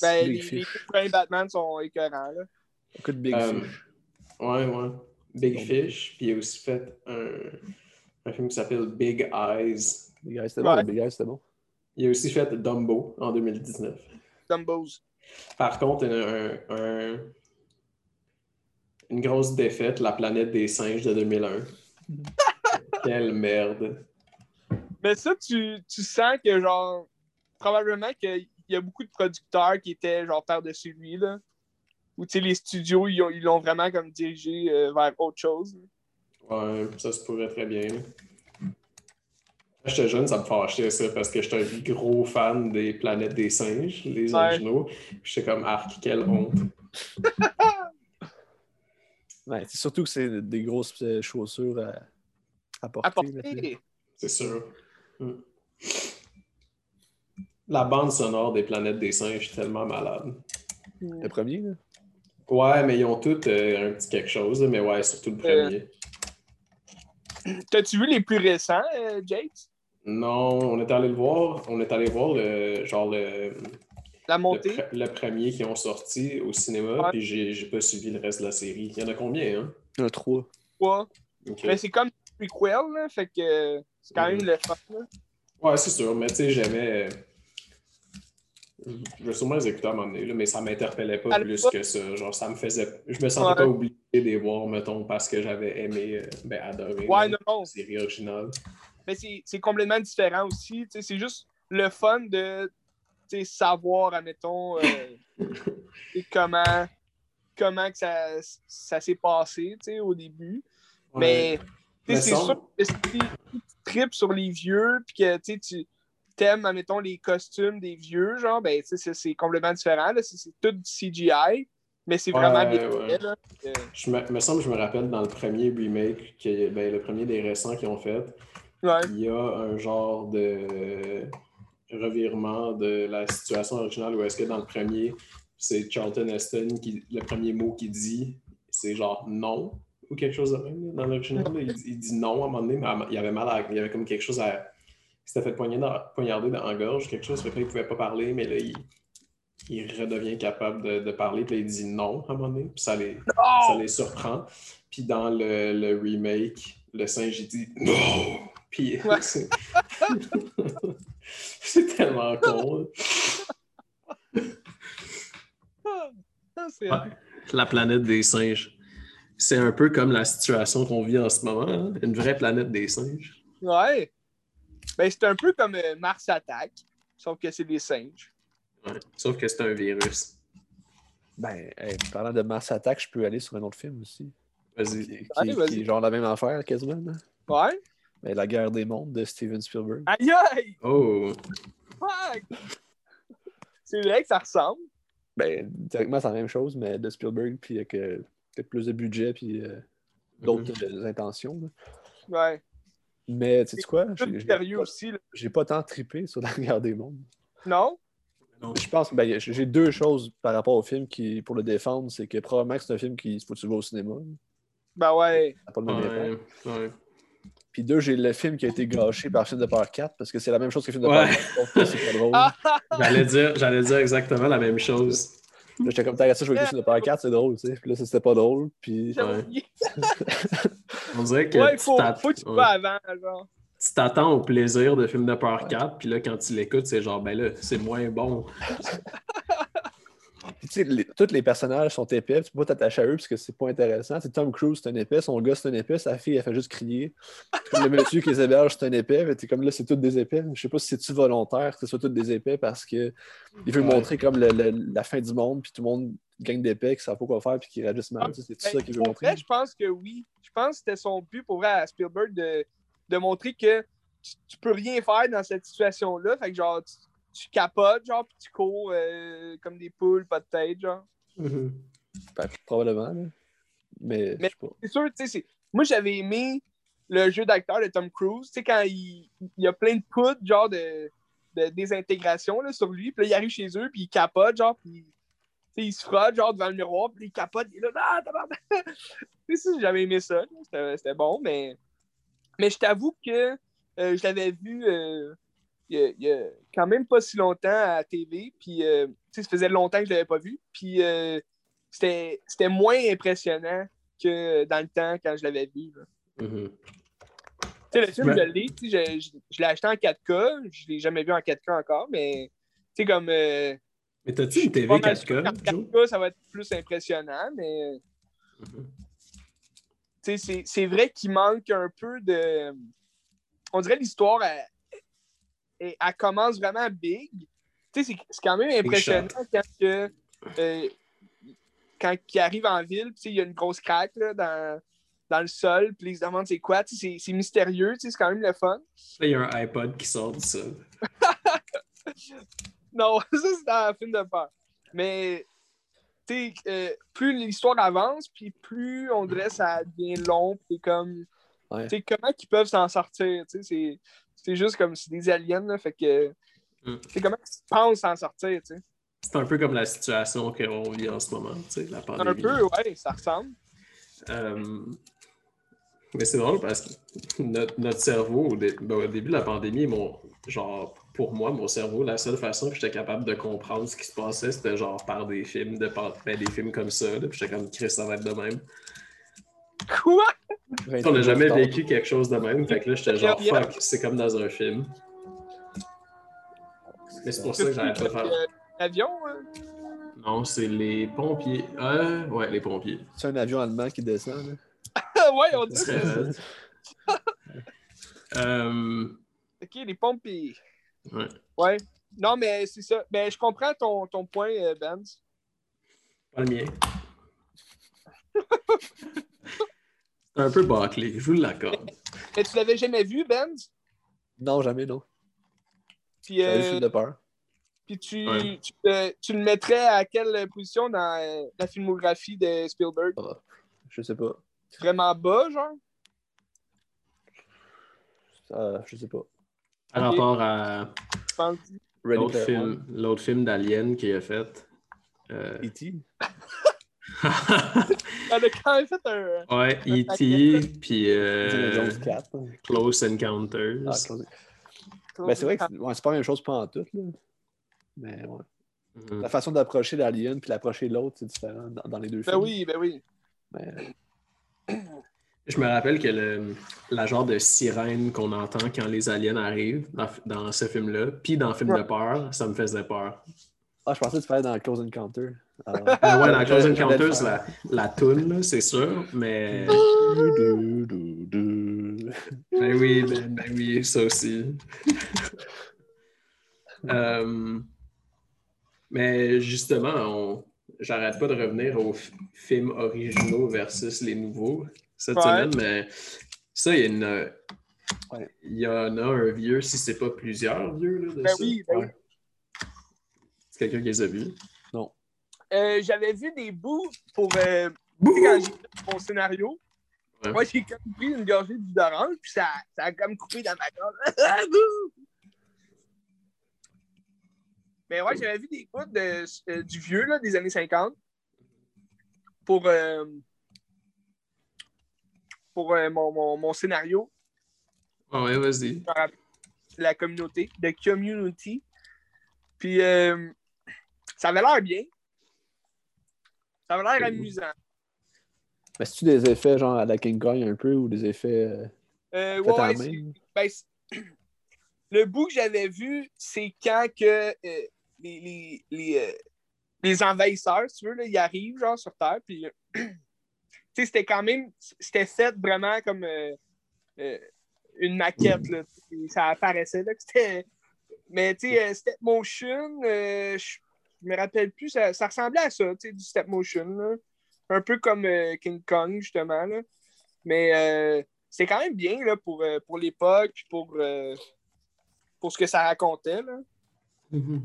Ben, les, les premiers Batman sont écœurants, là. Écoute Big Euh, Fish. Ouais, ouais. Big. Fish. Puis il a aussi fait un, un film qui s'appelle Big Eyes. Big Eyes, c'était bon, ouais. Big Eyes, c'était bon. Il a aussi fait Dumbo en 2019. Dumbos. Par contre, un, un- une grosse défaite, La planète des singes de 2001. Quelle merde. Mais ça, tu, tu sens que, genre, probablement qu'il y a beaucoup de producteurs qui étaient, genre, par-dessus lui, là. Ou, tu sais, les studios, ils l'ont vraiment, comme, dirigé euh, vers autre chose. Ouais, ça se pourrait très bien. Quand j'étais jeune, ça me fâchait ça parce que j'étais un gros fan des planètes des singes, les Ouais. originaux. J'étais comme arc, quelle honte. Ouais, c'est surtout que c'est des grosses euh, chaussures à, sais. C'est sûr. Mm. La bande sonore des planètes des singes est tellement malade. Le premier, là? Ouais, mais ils ont tous euh, un petit quelque chose, mais ouais, surtout le premier. T'as-tu vu les plus récents, euh, Jake? Non, on est allé le voir. On est allé voir le genre le, La montée? le premier qui ont sorti au cinéma, Ouais. puis j'ai pas suivi le reste de la série. Il y en a combien, hein? Un 3. Ouais. Ok. Mais c'est comme prequel, là, fait que c'est quand même Mhm. le fun. Là. Ouais, c'est sûr, mais tu sais, j'aimais. euh, Je vais sûrement les écouter à un moment donné, là, mais ça m'interpellait pas plus que ça. Genre, ça me faisait. Je me sentais Ouais. pas obligé de les voir, mettons, parce que j'avais aimé, euh, ben, adoré Ouais, la non. série originale. Mais c'est complètement différent aussi. C'est juste le fun de savoir, admettons, euh, comment, comment que ça, ça s'est passé au début. Mais c'est sûr que si tu tripes sur les vieux, puis que tu t'aimes, admettons, les costumes des vieux, genre, ben, c'est- complètement différent. C'est tout du CGI, mais c'est vraiment Ouais, bien ouais. fait. là. Je me, me semble que je me rappelle dans le premier remake, qui est- ben, le premier des récents qu'ils ont fait, ouais. il y a un genre de revirement de la situation originale où est-ce que dans le premier, c'est Charlton Heston qui le premier mot qu'il dit, c'est genre non ou quelque chose de même. Dans l'original, il, il dit non à un moment donné, mais il avait mal à, il y avait comme quelque chose à. Il s'était fait poignarder dans la gorge, quelque chose, fait que là, il pouvait pas parler, mais là, il, il redevient capable de, de parler, puis il dit non à un moment donné, puis ça les, ça les surprend. Puis dans le, le remake, le singe, il dit non! Puis Ouais. c'est... c'est tellement con. C'est- La planète des singes. C'est un peu comme la situation qu'on vit en ce moment, hein, une vraie planète des singes. Ouais. Ben, c'est un peu comme euh, Mars Attack, sauf que c'est des singes. Ouais. Sauf que c'est un virus. Ben, hey, parlant de Mars Attack, je peux aller sur un autre film aussi. Vas-y. qui- Allez, vas-y. qui est genre la même affaire quasiment. là. Ouais. Ben, la guerre des mondes de Steven Spielberg. Aïe aïe! Oh! Fuck! C'est vrai que ça ressemble. Ben, directement, c'est la même chose, mais de Spielberg, puis avec euh, peut-être plus de budget, puis euh, d'autres euh, intentions. là. Ouais. Mais, tu sais quoi? J'ai- aussi. j'ai pas tant trippé sur la guerre des mondes. Non? Je pense que ben, j'ai deux choses par rapport au film qui, pour le défendre, c'est que probablement que c'est un film qui faut que tu vois au cinéma. Ben ouais. Ça n'a pas le même Ouais, ouais. Puis deux, j'ai le film qui a été gâché par film de peur 4 parce que c'est la même chose que film de Ouais. peur 4, sauf que c'est pas drôle. J'allais dire, j'allais dire exactement la même chose. Là, j'étais comme, t'as ça, je vais écouter film de peur 4, c'est drôle, tu sais. Puis là, ça, c'était pas drôle. Puis Ouais. On dirait que Ouais, faut, faut que tu ouais. vas avant, genre. tu t'attends au plaisir de film de peur Ouais. 4, puis là, quand tu l'écoutes, c'est genre, ben là, c'est moins bon. Puis, tu sais, les- tous les personnages sont épais, tu peux pas t'attacher à eux parce que c'est pas intéressant. Tu sais, Tom Cruise, c'est un épais, son gars, c'est un épais, sa fille, elle fait juste crier. Comme le monsieur qui les héberge, c'est un épais, mais comme là, c'est tous des épais. Je sais pas si c'est-tu volontaire que ce soit tous des épais parce que il veut Ouais. montrer comme le- le- la fin du monde, puis tout le monde gagne d'épais, qui savent pas quoi faire, puis qui réagissent mal. C'est tout ça Ben, qu'il veut montrer? vrai, je pense que oui. Je pense que c'était son but pour vrai à Spielberg de, de montrer que tu, tu peux rien faire dans cette situation-là. Fait que genre, tu, tu capotes, genre, puis tu cours euh, comme des poules, pas de tête, genre. Mhm. Ben, probablement, là. Mais, Mais- je sais pas. C'est sûr, tu sais, c'est- moi j'avais aimé le jeu d'acteur de Tom Cruise, tu sais, quand il, il y a plein de poudre, genre de, de désintégration là, sur lui, puis là, il arrive chez eux, puis il capote, genre, puis tu sais, il se frotte, genre, devant le miroir, puis il capote, il est là, ah, tabarnak! Tu sais, ça, j'avais aimé ça, c'était bon, mais, mais je t'avoue que euh, je l'avais vu euh, il y, a, il y a quand même pas si longtemps à la TV, puis euh, tu sais, ça faisait longtemps que je l'avais pas vu, puis euh, c'était c'était moins impressionnant que dans le temps quand je l'avais vu. Mhm. Tu sais, le film, Ouais. je l'ai, je, je- je l'ai acheté en 4K, je l'ai jamais vu en 4K encore, mais tu sais, comme. euh, Mais t'as-tu une TV pas mal sûr 4K, qu'en Joe? 4K, ça va être plus impressionnant, mais Mhm. tu sais, c'est- c'est vrai qu'il manque un peu de. On dirait l'histoire, elle, elle- commence vraiment big. Tu sais, c'est quand même impressionnant quand que. euh, quand il arrive en ville, tu sais, il y a une grosse craque là, dans, dans le sol, puis ils se demandent c'est quoi, tu sais, c'est- mystérieux, tu sais, c'est quand même le fun. Il y a un iPod qui sort du sol. Non, ça c'est dans un film de peur. Mais tu sais, euh, plus l'histoire avance, puis plus on dirait ça devient long, puis comme Ouais. Tu sais, comment ils peuvent s'en sortir? Tu sais, c'est- c'est juste comme c'est des aliens, là, fait que. Mm. C'est comment ils pensent s'en sortir, tu sais. C'est un peu comme la situation qu'on vit en ce moment, tu sais, la pandémie. Un peu, ouais, ça ressemble. Euh, Mais c'est drôle parce que notre, notre cerveau, au, dé- ben, au début de la pandémie, mon, genre, pour moi, mon cerveau, la seule façon que j'étais capable de comprendre ce qui se passait, c'était genre par des films, de, ben, des films comme ça. Là, puis j'étais comme, Chris, ça va être de même. Quoi? On n'a jamais vécu quelque chose de même. Fait que là, j'étais genre, fuck, c'est comme dans un film. Mais c'est pour ça que j'arrête pas faire. Euh, Avion, hein? Non, c'est les pompiers. Euh, ouais, les pompiers. C'est un avion allemand qui descend. Là. ouais, on dit. Hot. Euh, Ok, les pompiers. ouais. Ouais. Non, mais c'est ça. Ben, je comprends ton, ton point, euh, Benz. Pas le mien. c'est un peu bâclé, je vous l'accorde. Mais tu l'avais jamais vu, Benz? Non, jamais, non. Puis, C'est un euh, film de peur. puis tu, Ouais. tu, te- tu le mettrais à quelle position dans euh, la filmographie de Spielberg? Je sais pas. Vraiment bas, genre? Ça, je sais pas. Par rapport à l'autre film, l'autre film d'Alien qu'il a fait. euh, E.T. Elle a quand même fait un. ouais, Un E.T. puis euh, Jones 4. hein. Close Encounters. Ah, close. Ben, c'est vrai que c'est ouais, c'est pas la même chose pas en tout. Là. Mais ouais. Mhm. La façon d'approcher l'alien puis d'approcher l'autre, c'est différent dans, dans les deux Ben films. oui, ben oui. Mais, Je me rappelle que le, la genre de sirène qu'on entend quand les aliens arrivent dans, dans ce film-là, puis dans le film de peur, ça me faisait peur. Ah, je pensais que tu parlais dans Close Encounter. Alors, Ah ouais, dans Close faire. la, la toune, c'est sûr, mais. Ben oui, ben, ben oui, ça aussi. Euh, mais justement, on... j'arrête pas de revenir aux films originaux versus les nouveaux cette Ouais. semaine, mais ça, il y, a une- Ouais. il y en a un vieux, si c'est pas plusieurs vieux, là, de Ben ça. oui, ben oui. Quelqu'un qui les a vus? Euh, J'avais vu des bouts pour. euh, quand j'ai mon scénario, Ouais. moi, j'ai comme pris une gorgée de jus d'orange, puis ça, ça a comme coupé dans ma gorge. Mais ouais, j'avais vu des bouts de, euh, du vieux, là, des années 50, pour, euh, pour euh, mon, mon, mon scénario, Ah ouais, vas-y. la communauté, de community. Puis, euh, ça avait l'air bien. Ça avait l'air amusant. Mais c'est-tu des effets genre à la King Kong un peu ou des effets euh, Euh, ouais, ben, le bout que j'avais vu, c'est quand que euh, les, les, les, euh, les envahisseurs, si tu veux, là, ils arrivent genre sur Terre, puis tu sais, c'était quand même, c'était fait vraiment comme une maquette, là, ça apparaissait, là, que c'était, mais tu sais, step motion, je je me rappelle plus, ça, ça ressemblait à ça, tu sais, du step motion, là. un peu comme euh, King Kong, justement, là. mais euh, c'est quand même bien là, pour, euh, pour l'époque, pour, euh, pour ce que ça racontait. Là. Mhm.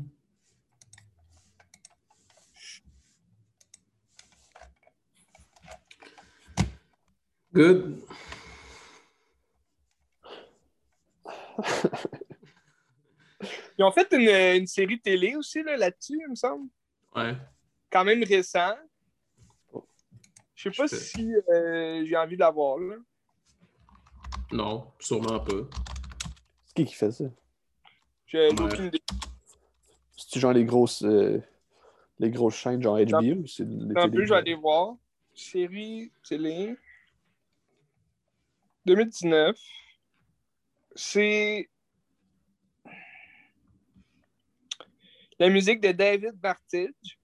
Good. Ils ont fait une, une série télé aussi là, là-dessus, il me semble. Ouais. Quand même récent. Je sais pas si euh, j'ai envie de la voir. Là. Non, sûrement pas. C'est qui qui fait ça? J'ai Ouais. aucune idée. C'est-tu genre les grosses, euh, les grosses chaînes genre HBO ou c'est les Un peu, je vais aller voir. Série télé. 2019. C'est la musique de David Bartidge.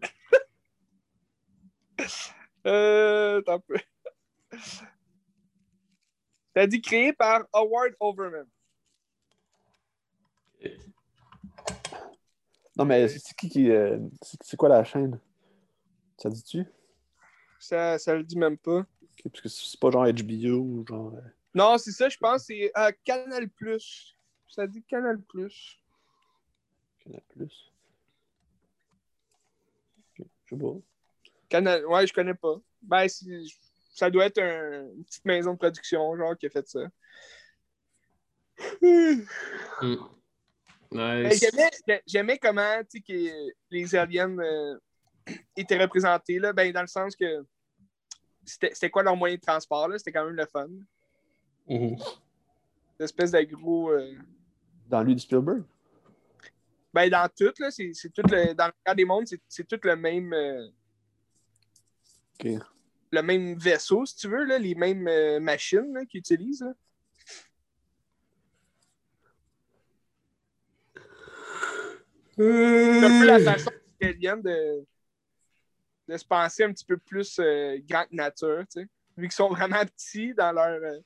euh, un peu. T'as dit créé par Howard Overman. Non, mais c'est qui qui. euh, c'est quoi la chaîne? Ça dit-tu? Ça, ça le dit même pas. Ok, Parce que c'est pas genre HBO ou genre. euh, Non, c'est ça, je pense, c'est euh, Canal Plus. Ça dit Canal Plus. Canal Plus. Je sais pas. Canal, ouais, je connais pas. Ben, ça doit être un- une petite maison de production, genre, qui a fait ça. Hmm. Mais Nice. J'aimais, j'ai- j'aimais comment tu sais, que les aliens euh, étaient représentés, là, ben, dans le sens que c'était c'était quoi leur moyen de transport, là? C'était quand même le fun. L'espèce de gros. euh, Dans lui du Spielberg? Ben, dans tout, là, c'est c'est tout le. Dans le cas des mondes, c'est- c'est tout le même. euh, le même vaisseau, si tu veux, là, les mêmes euh, machines là, qu'ils utilisent. là. C'est un peu la façon des aliens de, de se penser un petit peu plus euh, grand que nature, tu sais. Vu qu'ils sont vraiment petits dans leur. euh,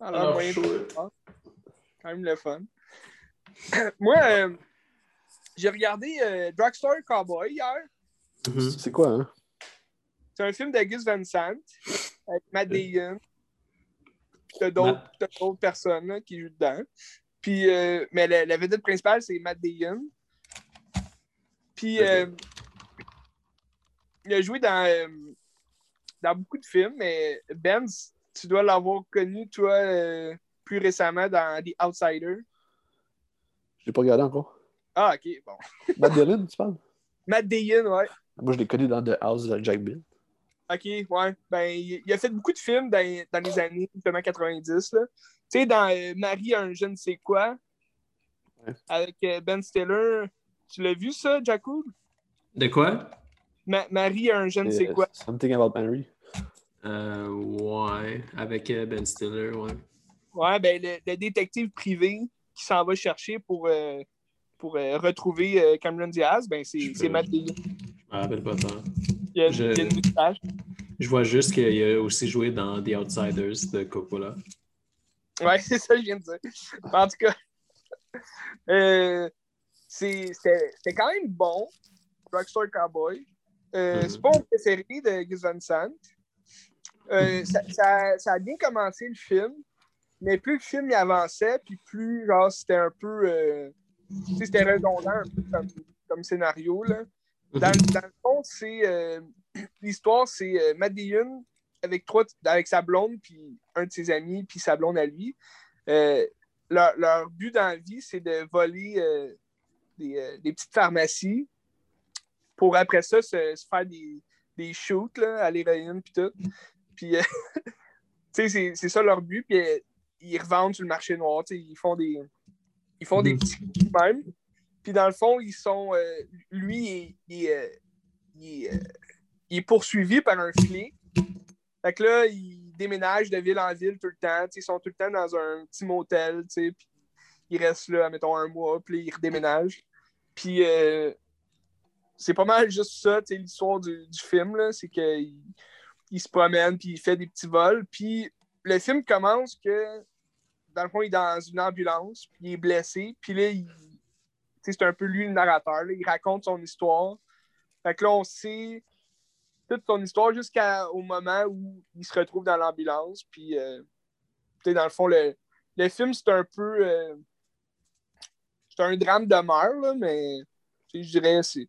dans leur Alors, moyen de. Quand même le fun. Moi, euh, j'ai regardé euh, Drugstore Cowboy hier. Mhm. C'est quoi, hein? C'est un film de Gus Van Sant avec Matt Damon. Puis t'as d'autres Matt. t'as d'autres personnes là, qui jouent dedans. Puis, euh, mais la, la vedette principale, c'est Matt Damon. Puis, euh, il a joué dans, euh, dans beaucoup de films, mais Benz, tu dois l'avoir connu, toi, euh, plus récemment dans The Outsider. Je l'ai pas regardé encore. Ah, ok, bon. Matt Dillon, tu parles? Matt Damon, ouais. Moi, je l'ai connu dans The House de Jack Bill. OK, ouais. Ben, il, a fait beaucoup de films dans, dans les années justement 90. là. Tu sais, dans euh, Marie, un je ne sais quoi, Ouais. avec euh, Ben Stiller. Tu l'as vu, ça, Jacob? De quoi? Ma- Marie, un je ne sais Euh, quoi. Something About Mary. Euh, ouais, avec euh, Ben Stiller, ouais. Ouais, ben, le, le détective privé qui s'en va chercher pour, euh, pour euh, retrouver euh, Cameron Diaz, ben, c'est c'est Matt Damon. Je me rappelle pas tant. Il y a, Je- il y a une moustache. Je vois juste qu'il a aussi joué dans The Outsiders de Coppola. Ouais, c'est ça que je viens de dire. En tout cas, euh, c'est- c'était quand même bon, Rockstar Cowboy. Euh, Mhm. C'est pas mon préféré de Gus Van Sant. Euh, ça, ça- ça a bien commencé le film, mais plus le film y avançait, puis plus genre c'était un peu. euh, tu sais, c'était redondant un peu comme, comme scénario. Là. Dans, dans le fond, c'est. euh, L'histoire, c'est euh, Dillon avec, trois, avec sa blonde, puis un de ses amis, puis sa blonde à lui. Euh, leur, leur but dans la vie, c'est de voler euh, des, des petites pharmacies pour après ça se, se faire des, des shoots là, à l'héroïne, puis tout. Puis, tu sais, c'est- ça leur but, puis ils revendent sur le marché noir, ils font des. Ils font des Mhm. petits coups même. Puis dans le fond, ils sont. euh, lui, il est- il euh, il est, euh, il est poursuivi par un flic. Fait que là, ils déménagent de ville en ville tout le temps. Ils sont tout le temps dans un petit motel, puis ils restent là, mettons, un mois, puis ils redéménagent. Puis c'est pas mal juste ça, l'histoire du, du film, c'est qu'il il se promène, puis il fait des petits vols. Puis le film commence que, dans le fond, il est dans une ambulance, puis il est blessé, puis là, c'est un peu lui le narrateur, là, il raconte son histoire. Fait que là, on sait toute son histoire jusqu'au moment où il se retrouve dans l'ambulance. Puis, euh, dans le fond, le, le film, c'est un peu. euh, c'est un drame de mort, là, mais je dirais, c'est.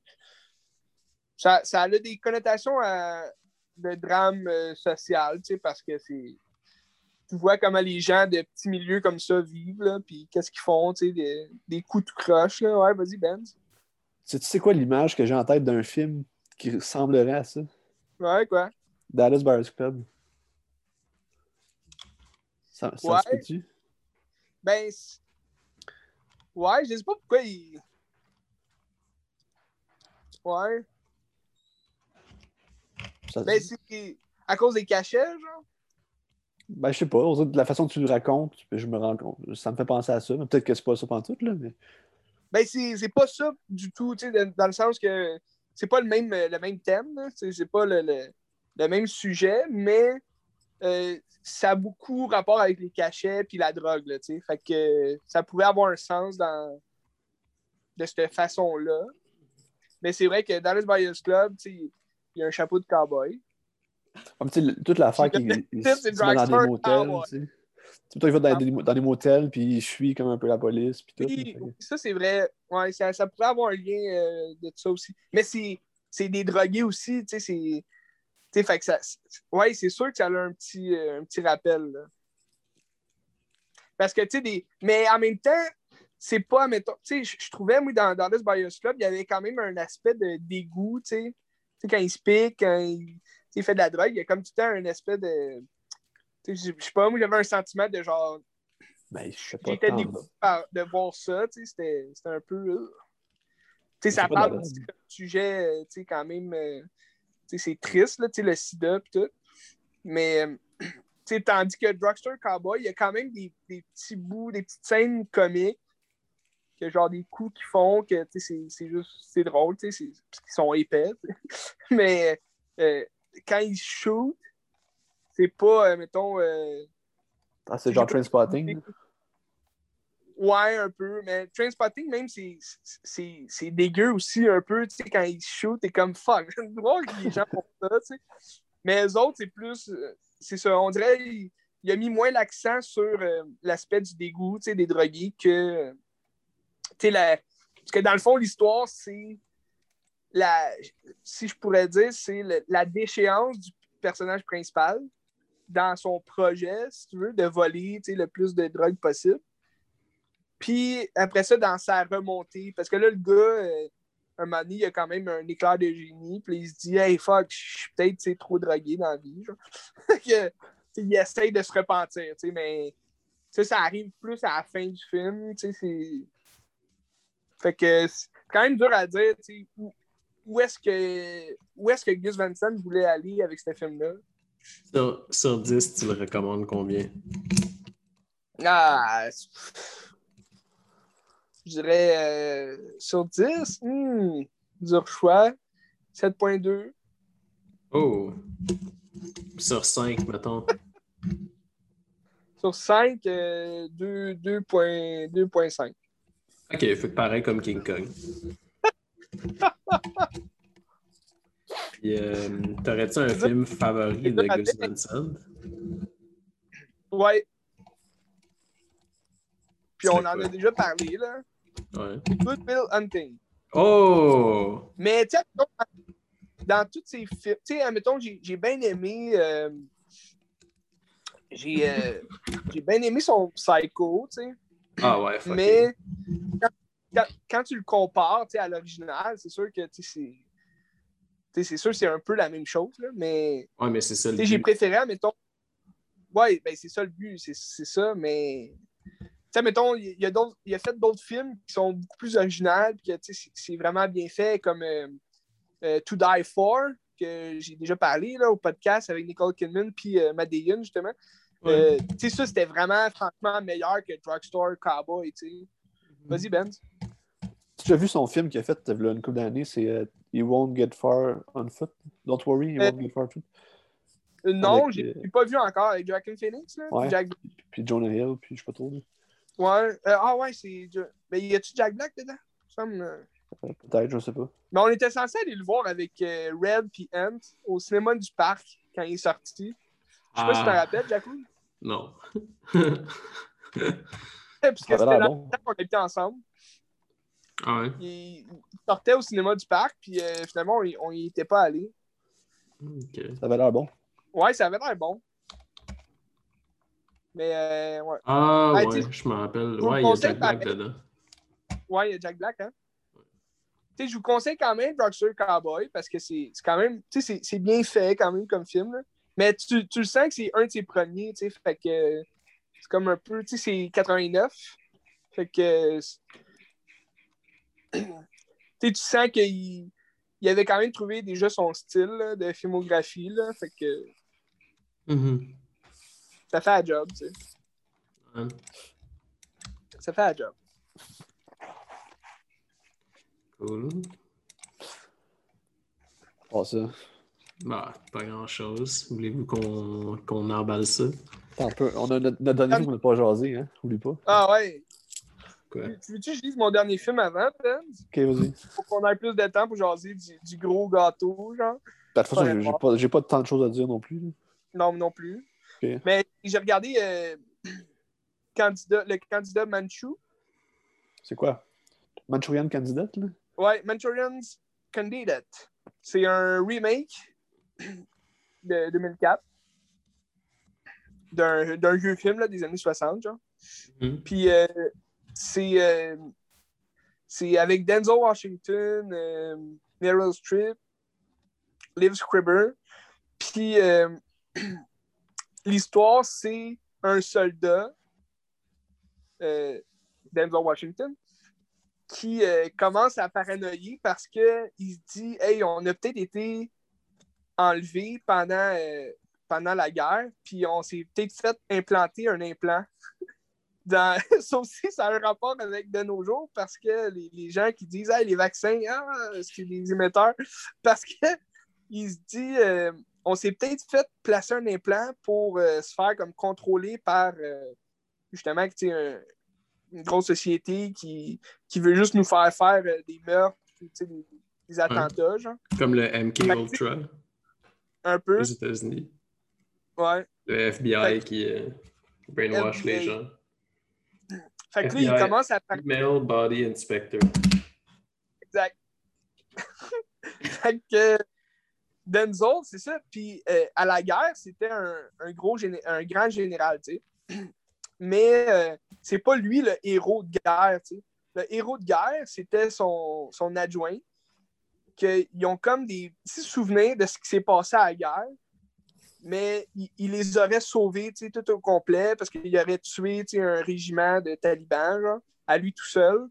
Ça, ça a des connotations à- de drame euh, social, parce que c'est. Tu vois comment les gens de petits milieux comme ça vivent, là, puis qu'est-ce qu'ils font, tu sais, des, des coups de croche, là. Ouais, vas-y, Ben. Tu sais quoi l'image que j'ai en tête d'un film qui ressemblerait à ça? Ouais, quoi? Dallas Buyers Club. Ça, ça Ouais. se peut-tu? Ben, ouais, je sais pas pourquoi il. Ouais. Ça- Ben, c'est à cause des cachets, genre. Ben, je sais pas. de la façon que tu le racontes, je me rends compte. Ça me fait penser à ça. mais Peut-être que c'est pas ça tout là, mais. Ben, c'est pas ça du tout, dans, le sens que c'est pas le même, le même thème, c'est pas le, le, le même sujet, mais euh, ça a beaucoup rapport avec les cachets puis la drogue, là. Fait que ça pourrait avoir un sens dans, de cette façon-là. Mais c'est vrai que dans le Buyers Club, il y a un chapeau de cowboy. Comme, tu sais, toute l'affaire qui se met dans des motels. Tu sais. Tu sais, il va dans, des, dans des motels, puis il fuit comme un peu la police. Puis tout, que- ça, c'est vrai. Ouais, ça, ça pourrait avoir un lien euh, de ça aussi. Mais c'est des drogués aussi, tu sais, c'est... Tu sais, fait que ça. Ouais, c'est sûr que ça a un petit, euh, un petit rappel. là. Parce que, tu sais, des. Mais en même temps, c'est pas, mettons. Tu sais, je- trouvais, moi, dans, dans This Bios Club, il y avait quand même un aspect de dégoût, tu sais. Tu sais, quand il se pique, quand il, il fait de la drogue, il y a comme tout le temps un aspect de. Je sais pas, moi, j'avais un sentiment de genre. Ben, je sais pas. J'étais dégoûté de voir ça, c'était un peu. euh. Tu sais, ça de parle d'un sujet, euh, tu sais, quand même. euh, tu sais, c'est triste, là, tu sais, le sida et tout. Mais, euh, tu sais, tandis que Drugstore Cowboy, il y a quand même des, des petits bouts, des petites scènes comiques, que genre des coups qu'ils font, que, tu sais, c'est- juste, c'est drôle, tu sais, c'est- parce qu'ils sont épais. Mais, euh, quand ils shoot, c'est pas, euh, mettons. euh, Ah, c'est genre Trainspotting. Ouais, un peu. Mais Trainspotting, même, c'est- dégueu aussi un peu. Tu sais, quand ils shootent, t'es comme fuck. Voir que les gens font ça, tu sais. Mais les autres, c'est plus. euh, C'est ça. On dirait il, il a mis moins l'accent sur euh, l'aspect du dégoût, tu sais, des drogués que. Tu sais, la- parce que dans le fond, l'histoire, c'est. La, si je pourrais dire, c'est la déchéance du personnage principal dans son projet, si tu veux, de voler le plus de drogue possible. Puis après ça, dans sa remontée, parce que là, le gars, euh, un moment donné, il a quand même un éclair de génie, puis il se dit Hey fuck, je suis peut-être trop drogué dans la vie. Genre. Il essaye de se repentir, mais sais, ça arrive plus à la fin du film. Fait que c'est quand même dur à dire où est-ce que où est-ce que Gus Van Sant voulait aller avec ce film-là? Sur, sur 10, tu le recommandes combien? Ah, je dirais euh, sur 10, hmm, dur choix. 7.2. Oh! Sur 5, mettons. Sur 5, euh, 2 2.5. 2.5. Ok, fait que pareil comme King Kong. Euh, t'aurais-tu un film favori de Gus Van Sant? Ouais. Puis on en a déjà parlé, là. Ouais. Good Bill Hunting. Oh! Mais, tu sais, dans- tous ces films, tu sais, admettons, j'ai bien aimé. euh, j'ai euh, j'ai bien aimé son Psycho, tu sais. Ah ouais, fuck Mais quand, quand- tu le compares à l'original, c'est sûr que tu sais, c'est. C'est sûr c'est un peu la même chose, là, mais Ouais, mais c'est ça le j'ai préféré, mettons. Ouais, ben c'est ça le but, c'est ça, mais. Tu mettons, il, il a d'autres- il a fait d'autres films qui sont beaucoup plus originaux, puis que c'est vraiment bien fait, comme euh, euh, To Die For, que j'ai déjà parlé là, au podcast avec Nicole Kidman, puis euh, Damon, justement. Ouais. Euh, tu sais, ça, c'était vraiment, franchement, meilleur que Drugstore Cowboy, tu sais. Vas-y, Ben. Tu as vu son film qu'il a fait il y a une couple d'années, c'est euh, He Won't Get Far on Foot? Don't worry, He Euh, Won't Get Far on Foot. Euh, non, euh, j'ai pas vu encore avec Joaquin Phoenix, là. Ouais. Jack... Puis Jonah Hill, puis je sais pas trop. là. Ouais. Euh, ah ouais, c'est. Mais y a-tu Jack Black dedans? Euh, Peut-être, je sais pas. Mais on était censé aller le voir avec euh, Red puis Ant au cinéma du parc quand il est sorti. Je sais pas si tu t'en Ah, rappelles, Jacou. non. Parce que avait c'était bon. temps qu'on était ensemble. ah ouais? Il, sortait au cinéma du parc, puis euh, finalement, on y- on y était pas allé. Ok. Ça avait l'air bon. Ouais, ça avait l'air bon. Mais euh, ouais. Ah Ah, ouais, je me rappelle. Ouais, il y a Jack Black dedans. Ouais, il y a Jack Black, hein. Tu sais, je vous conseille quand même Drugstore Cowboy parce que c'est c'est quand même, tu sais, c'est- bien fait quand même comme film, là. Mais tu, tu le sens que c'est un de ses premiers, tu sais, fait que c'est comme un peu, tu sais, c'est 89. Fait que, tu sais, tu sens qu'il il avait quand même trouvé déjà son style là, de filmographie, là. Fait que Mhm. ça fait la job, tu sais. Ouais. Ça fait la job. Cool. Pas ça. Bah, pas grand chose. Voulez-vous qu'on qu'on emballe ça? Attends un peu. On a notre, notre dernier film qu'on n'a pas jasé, hein? Oublie pas. Ah ouais. Quoi? Tu veux-tu que je lise mon dernier film avant, Ben? Ok, vas-y. Faut qu'on ait plus de temps pour jaser du, du gros gâteau, genre. Ben, De toute façon, j'ai- pas, j'ai pas tant de choses à dire non plus. Non, non plus. Mais j'ai regardé euh, candidat, le candidat Manchu. C'est quoi? Manchurian Candidate, là? Ouais, Manchurian's Candidate. C'est un remake de 2004. D'un vieux film là, des années 60, genre. Mhm. Puis euh, c'est euh, c'est avec Denzel Washington, euh, Meryl Streep, Liv Scribber. Puis l'histoire, c'est un soldat, Denzel Washington, qui commence à paranoïer parce qu'il se dit Hey, on a peut-être été enlevé pendant, euh, pendant la guerre, puis on s'est peut-être fait implanter un implant. Dans... Ça aussi, ça a un rapport avec de nos jours parce que les, les gens qui disent hey, les vaccins, ah, c'est des émetteurs, parce qu'il se dit euh, on s'est peut-être fait placer un implant pour euh, se faire comme contrôler par euh, justement sais, un- une grosse société qui, qui veut juste nous faire faire des meurtres, des, des attentats, genre, Comme le MK que- Ultra un peu. aux États-Unis. Ouais. Le FBI qui euh, brainwash FBI. les gens. Fait que là, il FBI. commence à parler Male Body Inspector. exact. fait que Denzel, c'est ça. Puis euh, à la guerre, c'était un, un gros géné- un grand général, tu sais. Mais euh, c'est pas lui le héros de guerre, tu sais. Le héros de guerre, c'était son, son adjoint. Que, ils ont comme des petits souvenirs de ce qui s'est passé à la guerre, mais il, il les aurait sauvés tout au complet parce qu'il aurait tué un régiment de talibans genre, à lui tout seul.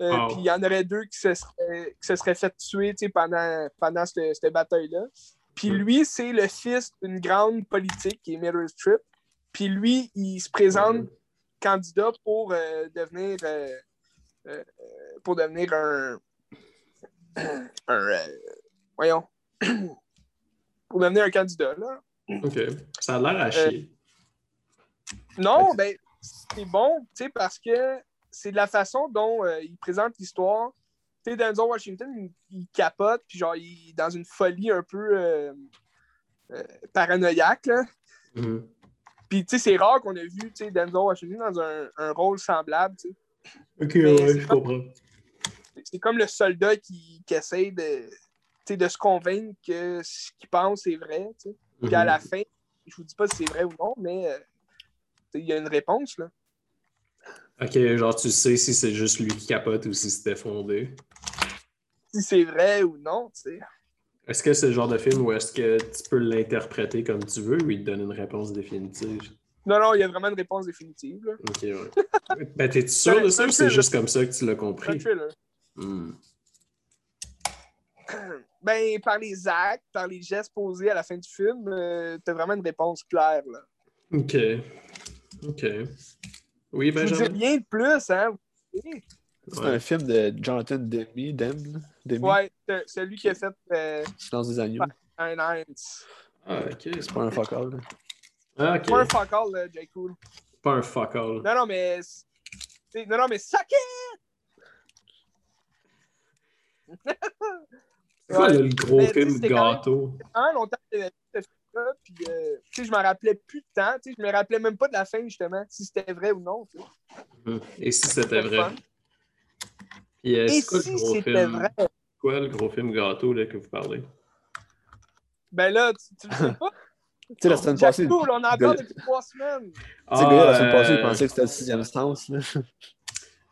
Euh. Puis il y en aurait deux qui se seraient, qui se seraient fait tuer pendant, pendant cette, cette bataille-là. Puis lui, c'est le fils d'une grande politique qui est Meryl Streep. Puis lui, il se présente candidat pour euh, devenir euh, pour devenir un, un euh, voyons pour devenir un candidat là. OK. Ça a l'air à chier. Non, ben c'est bon, tu sais parce que c'est de la façon dont euh, il présente l'histoire. Tu sais Denzel Washington, il, il capote puis genre il est dans une folie un peu euh, euh, paranoïaque là. Mhm. Puis tu sais c'est rare qu'on a vu tu sais Denzel Washington dans un, un rôle semblable, tu sais. OK, Mais ouais, c'est je comprends. C'est comme le soldat qui, qui essaie de, de se convaincre que ce qu'il pense est vrai. tu sais. Puis à Mhm. la fin, je vous dis pas si c'est vrai ou non, mais euh, il y a une réponse. Là. OK, genre tu sais si c'est juste lui qui capote ou si c'était fondé. Si c'est vrai ou non, tu sais. Est-ce que c'est le genre de film où est-ce que tu peux l'interpréter comme tu veux ou il te donne une réponse définitive? Non, non, il y a vraiment une réponse définitive. Là. OK, ouais. ben, t'es sûr de ça ou c'est juste comme ça que tu l'as compris? Hmm. Ben, par les actes, par les gestes posés à la fin du film, euh, t'as vraiment une réponse claire. Là. OK. OK. Oui, Je vous dis rien de plus, hein? Oui. C'est Ouais. un film de Jonathan Demi, Dem, là. Demi, Ouais, c'est celui qui a fait euh, Silence des agneaux. un. Ah, OK. C'est pas un fuck all. Ah, Pas un fuck all, là, J. Cool. Pas un fuck all. Non, non, mais. Non, non, mais suck it! C'est quoi Ouais. le gros Mais, film c'était quand même- gâteau? Vraiment longtemps que j'avais vu ce film-là, puis euh, tu sais, je m'en rappelais plus de temps, tu sais, je me rappelais même pas de la fin, justement, si c'était vrai ou non. Et si c'était vrai? fun. Puis, euh, Et quoi si c'était vrai? Quoi le gros film gâteau là, que vous parlez? Ben là, tu, tu le sais pas? Tu sais, la semaine Jack passée, Cool, on en parle depuis trois semaines. tu sais, la semaine passée, il euh, pensait que c'était le sixième sens. Là.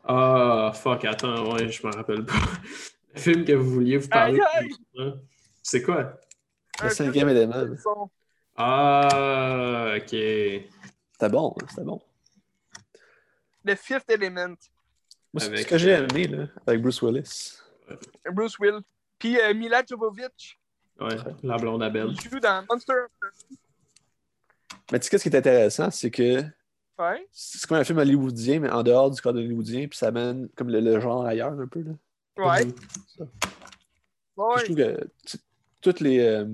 Ah, fuck, attends, ouais, je m'en rappelle pas. Le film que vous vouliez vous parler. Aïe, aïe! hein? C'est quoi? Le cinquième élément. Ah, ok. C'était bon, hein, c'était bon. The Fifth Element. Moi, c'est ce que j'ai euh, aimé, là, avec Bruce Willis. Bruce Will. Puis euh, Mila Jovovich. Ouais, la blonde à Belle. Il joue dans Monster. Mais tu sais, ce qui est intéressant, c'est que Ouais. c'est comme un film hollywoodien, mais en dehors du cadre hollywoodien, puis ça amène comme le, le genre ailleurs un peu. Là. Ouais. Ouais. Je trouve que tu- toutes les, euh,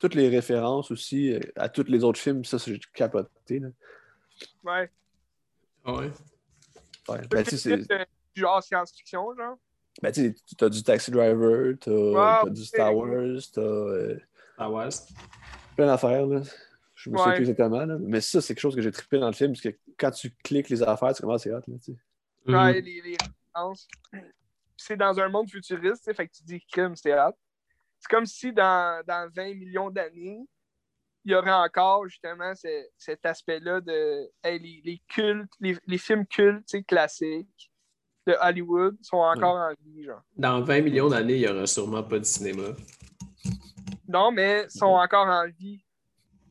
toutes les références aussi euh, à tous les autres films, ça, c'est capoté. Là. Ouais. Ouais? Ouais. Tout Ben, tu c'est- euh, genre science-fiction, genre? ben, tu sais, t'as du Taxi Driver, t'as Wow, t'as du Star Wars, t'as euh, Star Wars. plein d'affaires. Là. Je me souviens Ouais. plus exactement. Là. Mais ça, c'est quelque chose que j'ai trippé dans le film, parce que quand tu cliques les affaires, tu commences à hot. Là, tu sais. Mhm. Ouais, les, les références. C'est dans un monde futuriste, fait que tu dis crime, c'est hot. C'est comme si dans, dans 20 millions d'années, il y aurait encore justement ce- cet aspect-là de hey, les, les cultes, les, les films cultes classiques de Hollywood sont encore en vie, genre. Dans 20 millions d'années, il n'y aura sûrement pas de cinéma. Non, mais sont encore en vie.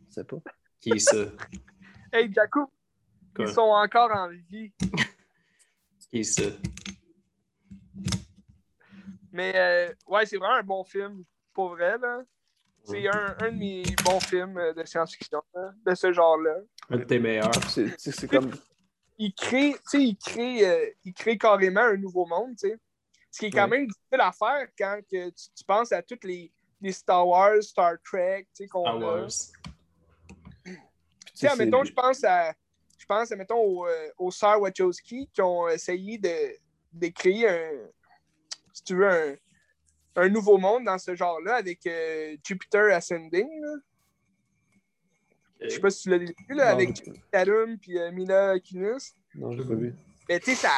Je sais pas. Qui est ça? Hey, Jacob, Quoi? ils sont encore en vie. Qui est ça? Mais euh, ouais, c'est vraiment un bon film, pour vrai, là. C'est un, un de mes bons films euh, de science-fiction, là, de ce genre-là. Un de tes meilleurs. C'est c'est comme. il crée, tu sais, il crée, euh, il crée carrément un nouveau monde, tu sais. Ce qui est quand Ouais. même difficile à faire quand que tu, tu penses à toutes les, les Star Wars, Star Trek, tu sais, qu'on Star a. Wars. Tu sais, admettons, je pense à, je pense, admettons, aux, aux sœurs Wachowski qui ont essayé de, de créer un, si tu veux, un, un nouveau monde dans ce genre-là avec euh, Jupiter Ascending. là. Je sais pas si tu l'as vu, là, Non. avec Tatum puis euh, Mila Kunis. Non, je l'ai pas vu. Mais tu sais, ça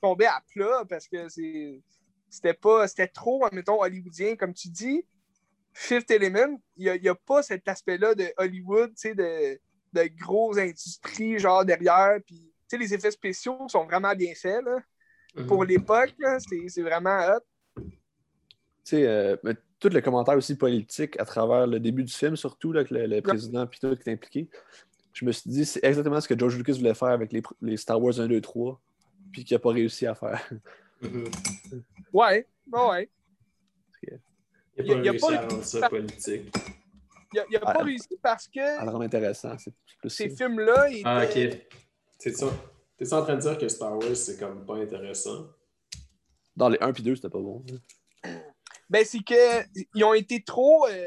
tombait à plat parce que c'est c'était pas c'était trop admettons hollywoodien comme tu dis Fifth Element il n'y a, pas cet aspect là de Hollywood tu sais de, de grosses industries genre derrière puis tu sais les effets spéciaux sont vraiment bien faits là. Pour l'époque là, c'est c'est vraiment hot Tu sais, euh, mais tout le commentaire aussi politique à travers le début du film, surtout, là, que le, le président puis tout qui est impliqué, je me suis dit, c'est exactement ce que George Lucas voulait faire avec les, les Star Wars 1, 2, 3, puis qu'il n'a pas réussi à faire. Mhm. ouais ouais, ouais. Il Il y a- n'a il y a pas réussi pas à rendre ça politique. il a, il a pas Ah. réussi parce que rendre intéressant, c'est plus ces ça. films là étaient Ah, ok. T'es-tu t'es-tu en train de dire que Star Wars, c'est comme pas intéressant? Dans les 1 puis 2, c'était pas bon. Ben, c'est qu'ils ont été trop euh,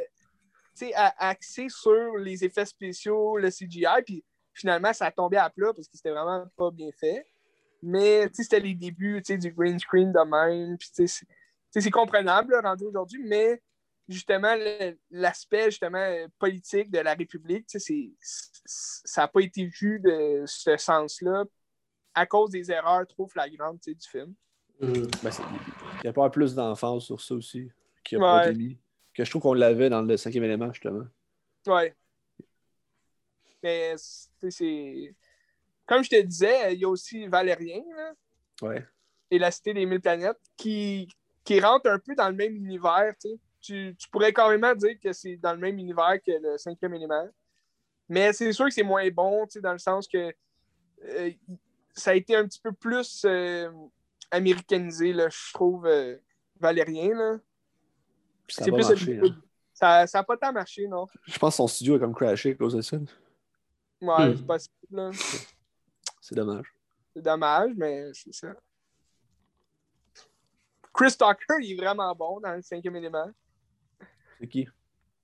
tu sais, a- axés sur les effets spéciaux, le CGI, puis finalement, ça a tombé à plat parce que c'était vraiment pas bien fait. Mais tu sais, c'était les débuts tu sais, du green screen de même. Puis, tu sais, c'est- comprenable là, rendu aujourd'hui, mais justement, l'aspect justement politique de la République, tu sais, c'est- c'est- ça n'a pas été vu de ce sens-là à cause des erreurs trop flagrantes tu sais, du film. Mhm. Ben, il y a pas plus d'enfance sur ça aussi, qui a Ouais. pas été mis. Que je trouve qu'on l'avait dans le cinquième élément, justement. Ouais. Mais c'est- c'est. Comme je te disais, il y a aussi Valérien là, Ouais. et la Cité des Mille Planètes qui, qui rentrent un peu dans le même univers. tu sais. Tu, pourrais carrément dire que c'est dans le même univers que le cinquième élément. Mais c'est sûr que c'est moins bon, tu sais, dans le sens que euh, ça a été un petit peu plus euh, américanisé, là, je trouve, euh, Valérien. Là. Ça C'est a pas plus marché. Hollywood. hein. Ça n'a pas tant marché, non? Je pense que son studio a comme crashé à cause de ça. Ouais, Hmm. c'est possible. là. C'est dommage. C'est dommage, mais c'est ça. Chris Tucker, il est vraiment bon dans le cinquième élément. C'est qui?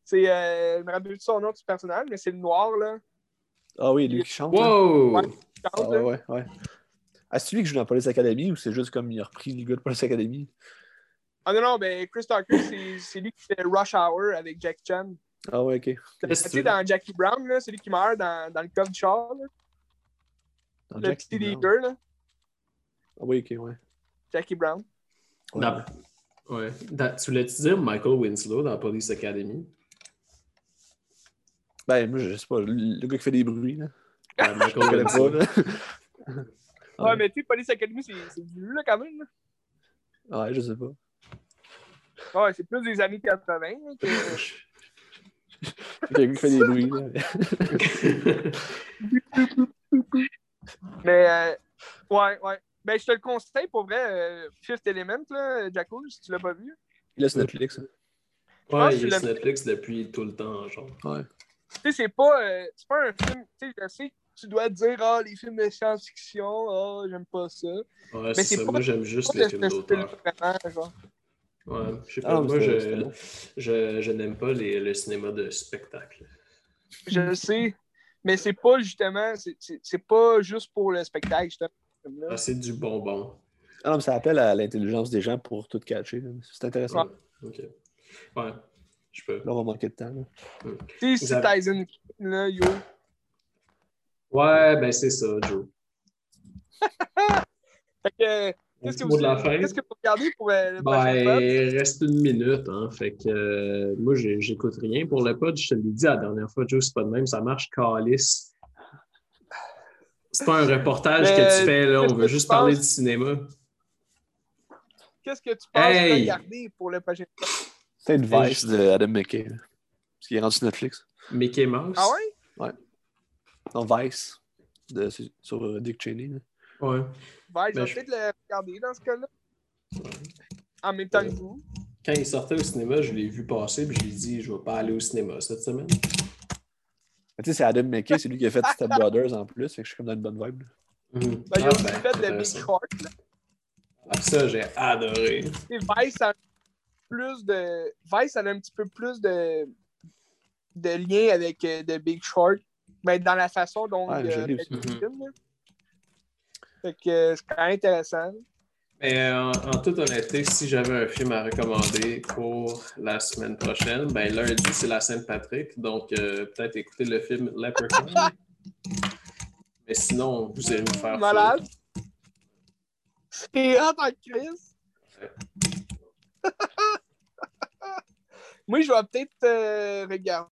C'est, euh, je me rappelle plus de son nom du personnage, mais c'est le noir, là. Ah oui, lui qui chante. hein? Wow! Ouais. Ah chante, ouais, ouais, ouais. Ah, c'est lui qui joue dans Police Academy ou c'est juste comme il a repris le gars de Police Academy? Ah non, non, ben Chris Tucker, c'est, lui qui fait Rush Hour avec Jack Chan. Ah ouais, ok. Tu sais, dans Jackie Brown, là, c'est lui qui meurt dans, dans le coffre du char, là. Dans le Jackie petit Brown. leader, là. Ah oui, ok, ouais. Jackie Brown. Ouais. Dans- Ouais. Dans- tu voulais-tu dire Michael Winslow dans Police Academy? Ben, moi, je sais pas, le gars qui fait des bruits, là. Ouais, Je Michael connais pas, là. Ouais, Ouais. mais tu sais, Police Academy, c'est, c'est vieux, là, quand même. là. Ouais, je sais pas. Ouais, c'est plus des années 80. là, que- qui fait des bruits, là. Mais, euh, ouais, ouais. Ben, je te le conseille pour vrai, euh, Fifth Element, là, Jacko, si tu l'as pas vu. Là, c'est Netflix. hein. Ouais, il est sur Netflix depuis tout le temps, genre. Ouais. Tu sais, c'est pas, euh, c'est pas un film. Tu sais, je sais tu dois te dire, ah, les films de science-fiction, ah, j'aime pas ça. Ouais, c'est c'est ça. pas- Moi, j'aime juste les films d'auteur. style-là, vraiment, genre. Ouais, je sais Ah, pas. mais moi, je, bon. je, je n'aime pas les, le cinéma de spectacle. Je le sais. Mais c'est pas justement, c'est- c'est c'est pas juste pour le spectacle, justement. Ah, c'est du bonbon. Ah non, mais ça appelle à l'intelligence des gens pour tout catcher. là. C'est intéressant. Ouais. Ok. Ouais, je peux. Là, on va manquer de temps. là. Tu sais, si avez- Tyson, là, yo. Ouais, ben c'est ça, Joe. Fait que, Qu'est-ce que vous de la fin. Qu'est-ce que vous regardez pour euh, le Ben, il reste une minute, hein. Fait que euh, moi, j'écoute rien pour le pod. Je te l'ai dit la dernière fois, Joe, c'est pas de même. Ça marche calice. C'est pas un reportage Mais que tu fais, là. On veut juste parler penses? du cinéma. Qu'est-ce que tu penses Hey! regarder pour le prochain? C'est une Vice de Adam McKay. là. Parce qu'il est rendu sur Netflix. Mickey Mouse. Ah ouais? Non, Vice. De, sur- euh, Dick Cheney. là. Ouais. Ben, je Ben, vais je- peut-être le regarder dans ce cas-là. En même temps que vous. Quand il sortait au cinéma, je l'ai vu passer, puis je lui ai dit, je vais pas aller au cinéma cette semaine. Tu sais, c'est Adam McKay, c'est lui qui a fait Step Brothers en plus. Fait que je suis comme dans une bonne vibe. là. Mhm. Ben, il a Ah, aussi ben, fait de Big. Short. Là. Ah, ça, j'ai adoré. Et Vice a plus de. Vice elle a un petit peu plus de, de lien avec euh, The Big Short. Ben, dans la façon dont Ouais, l'ai fait aussi. le film. là. Fait que euh, c'est quand même intéressant. Mais euh, en, en toute honnêteté, si j'avais un film à recommander pour la semaine prochaine, ben lundi, c'est la Saint-Patrick. Donc, euh, peut-être écouter le film Leprechaun. Mais sinon, vous allez vous faire Malade. C'est hot en crise. Moi, je vais peut-être euh, regarder.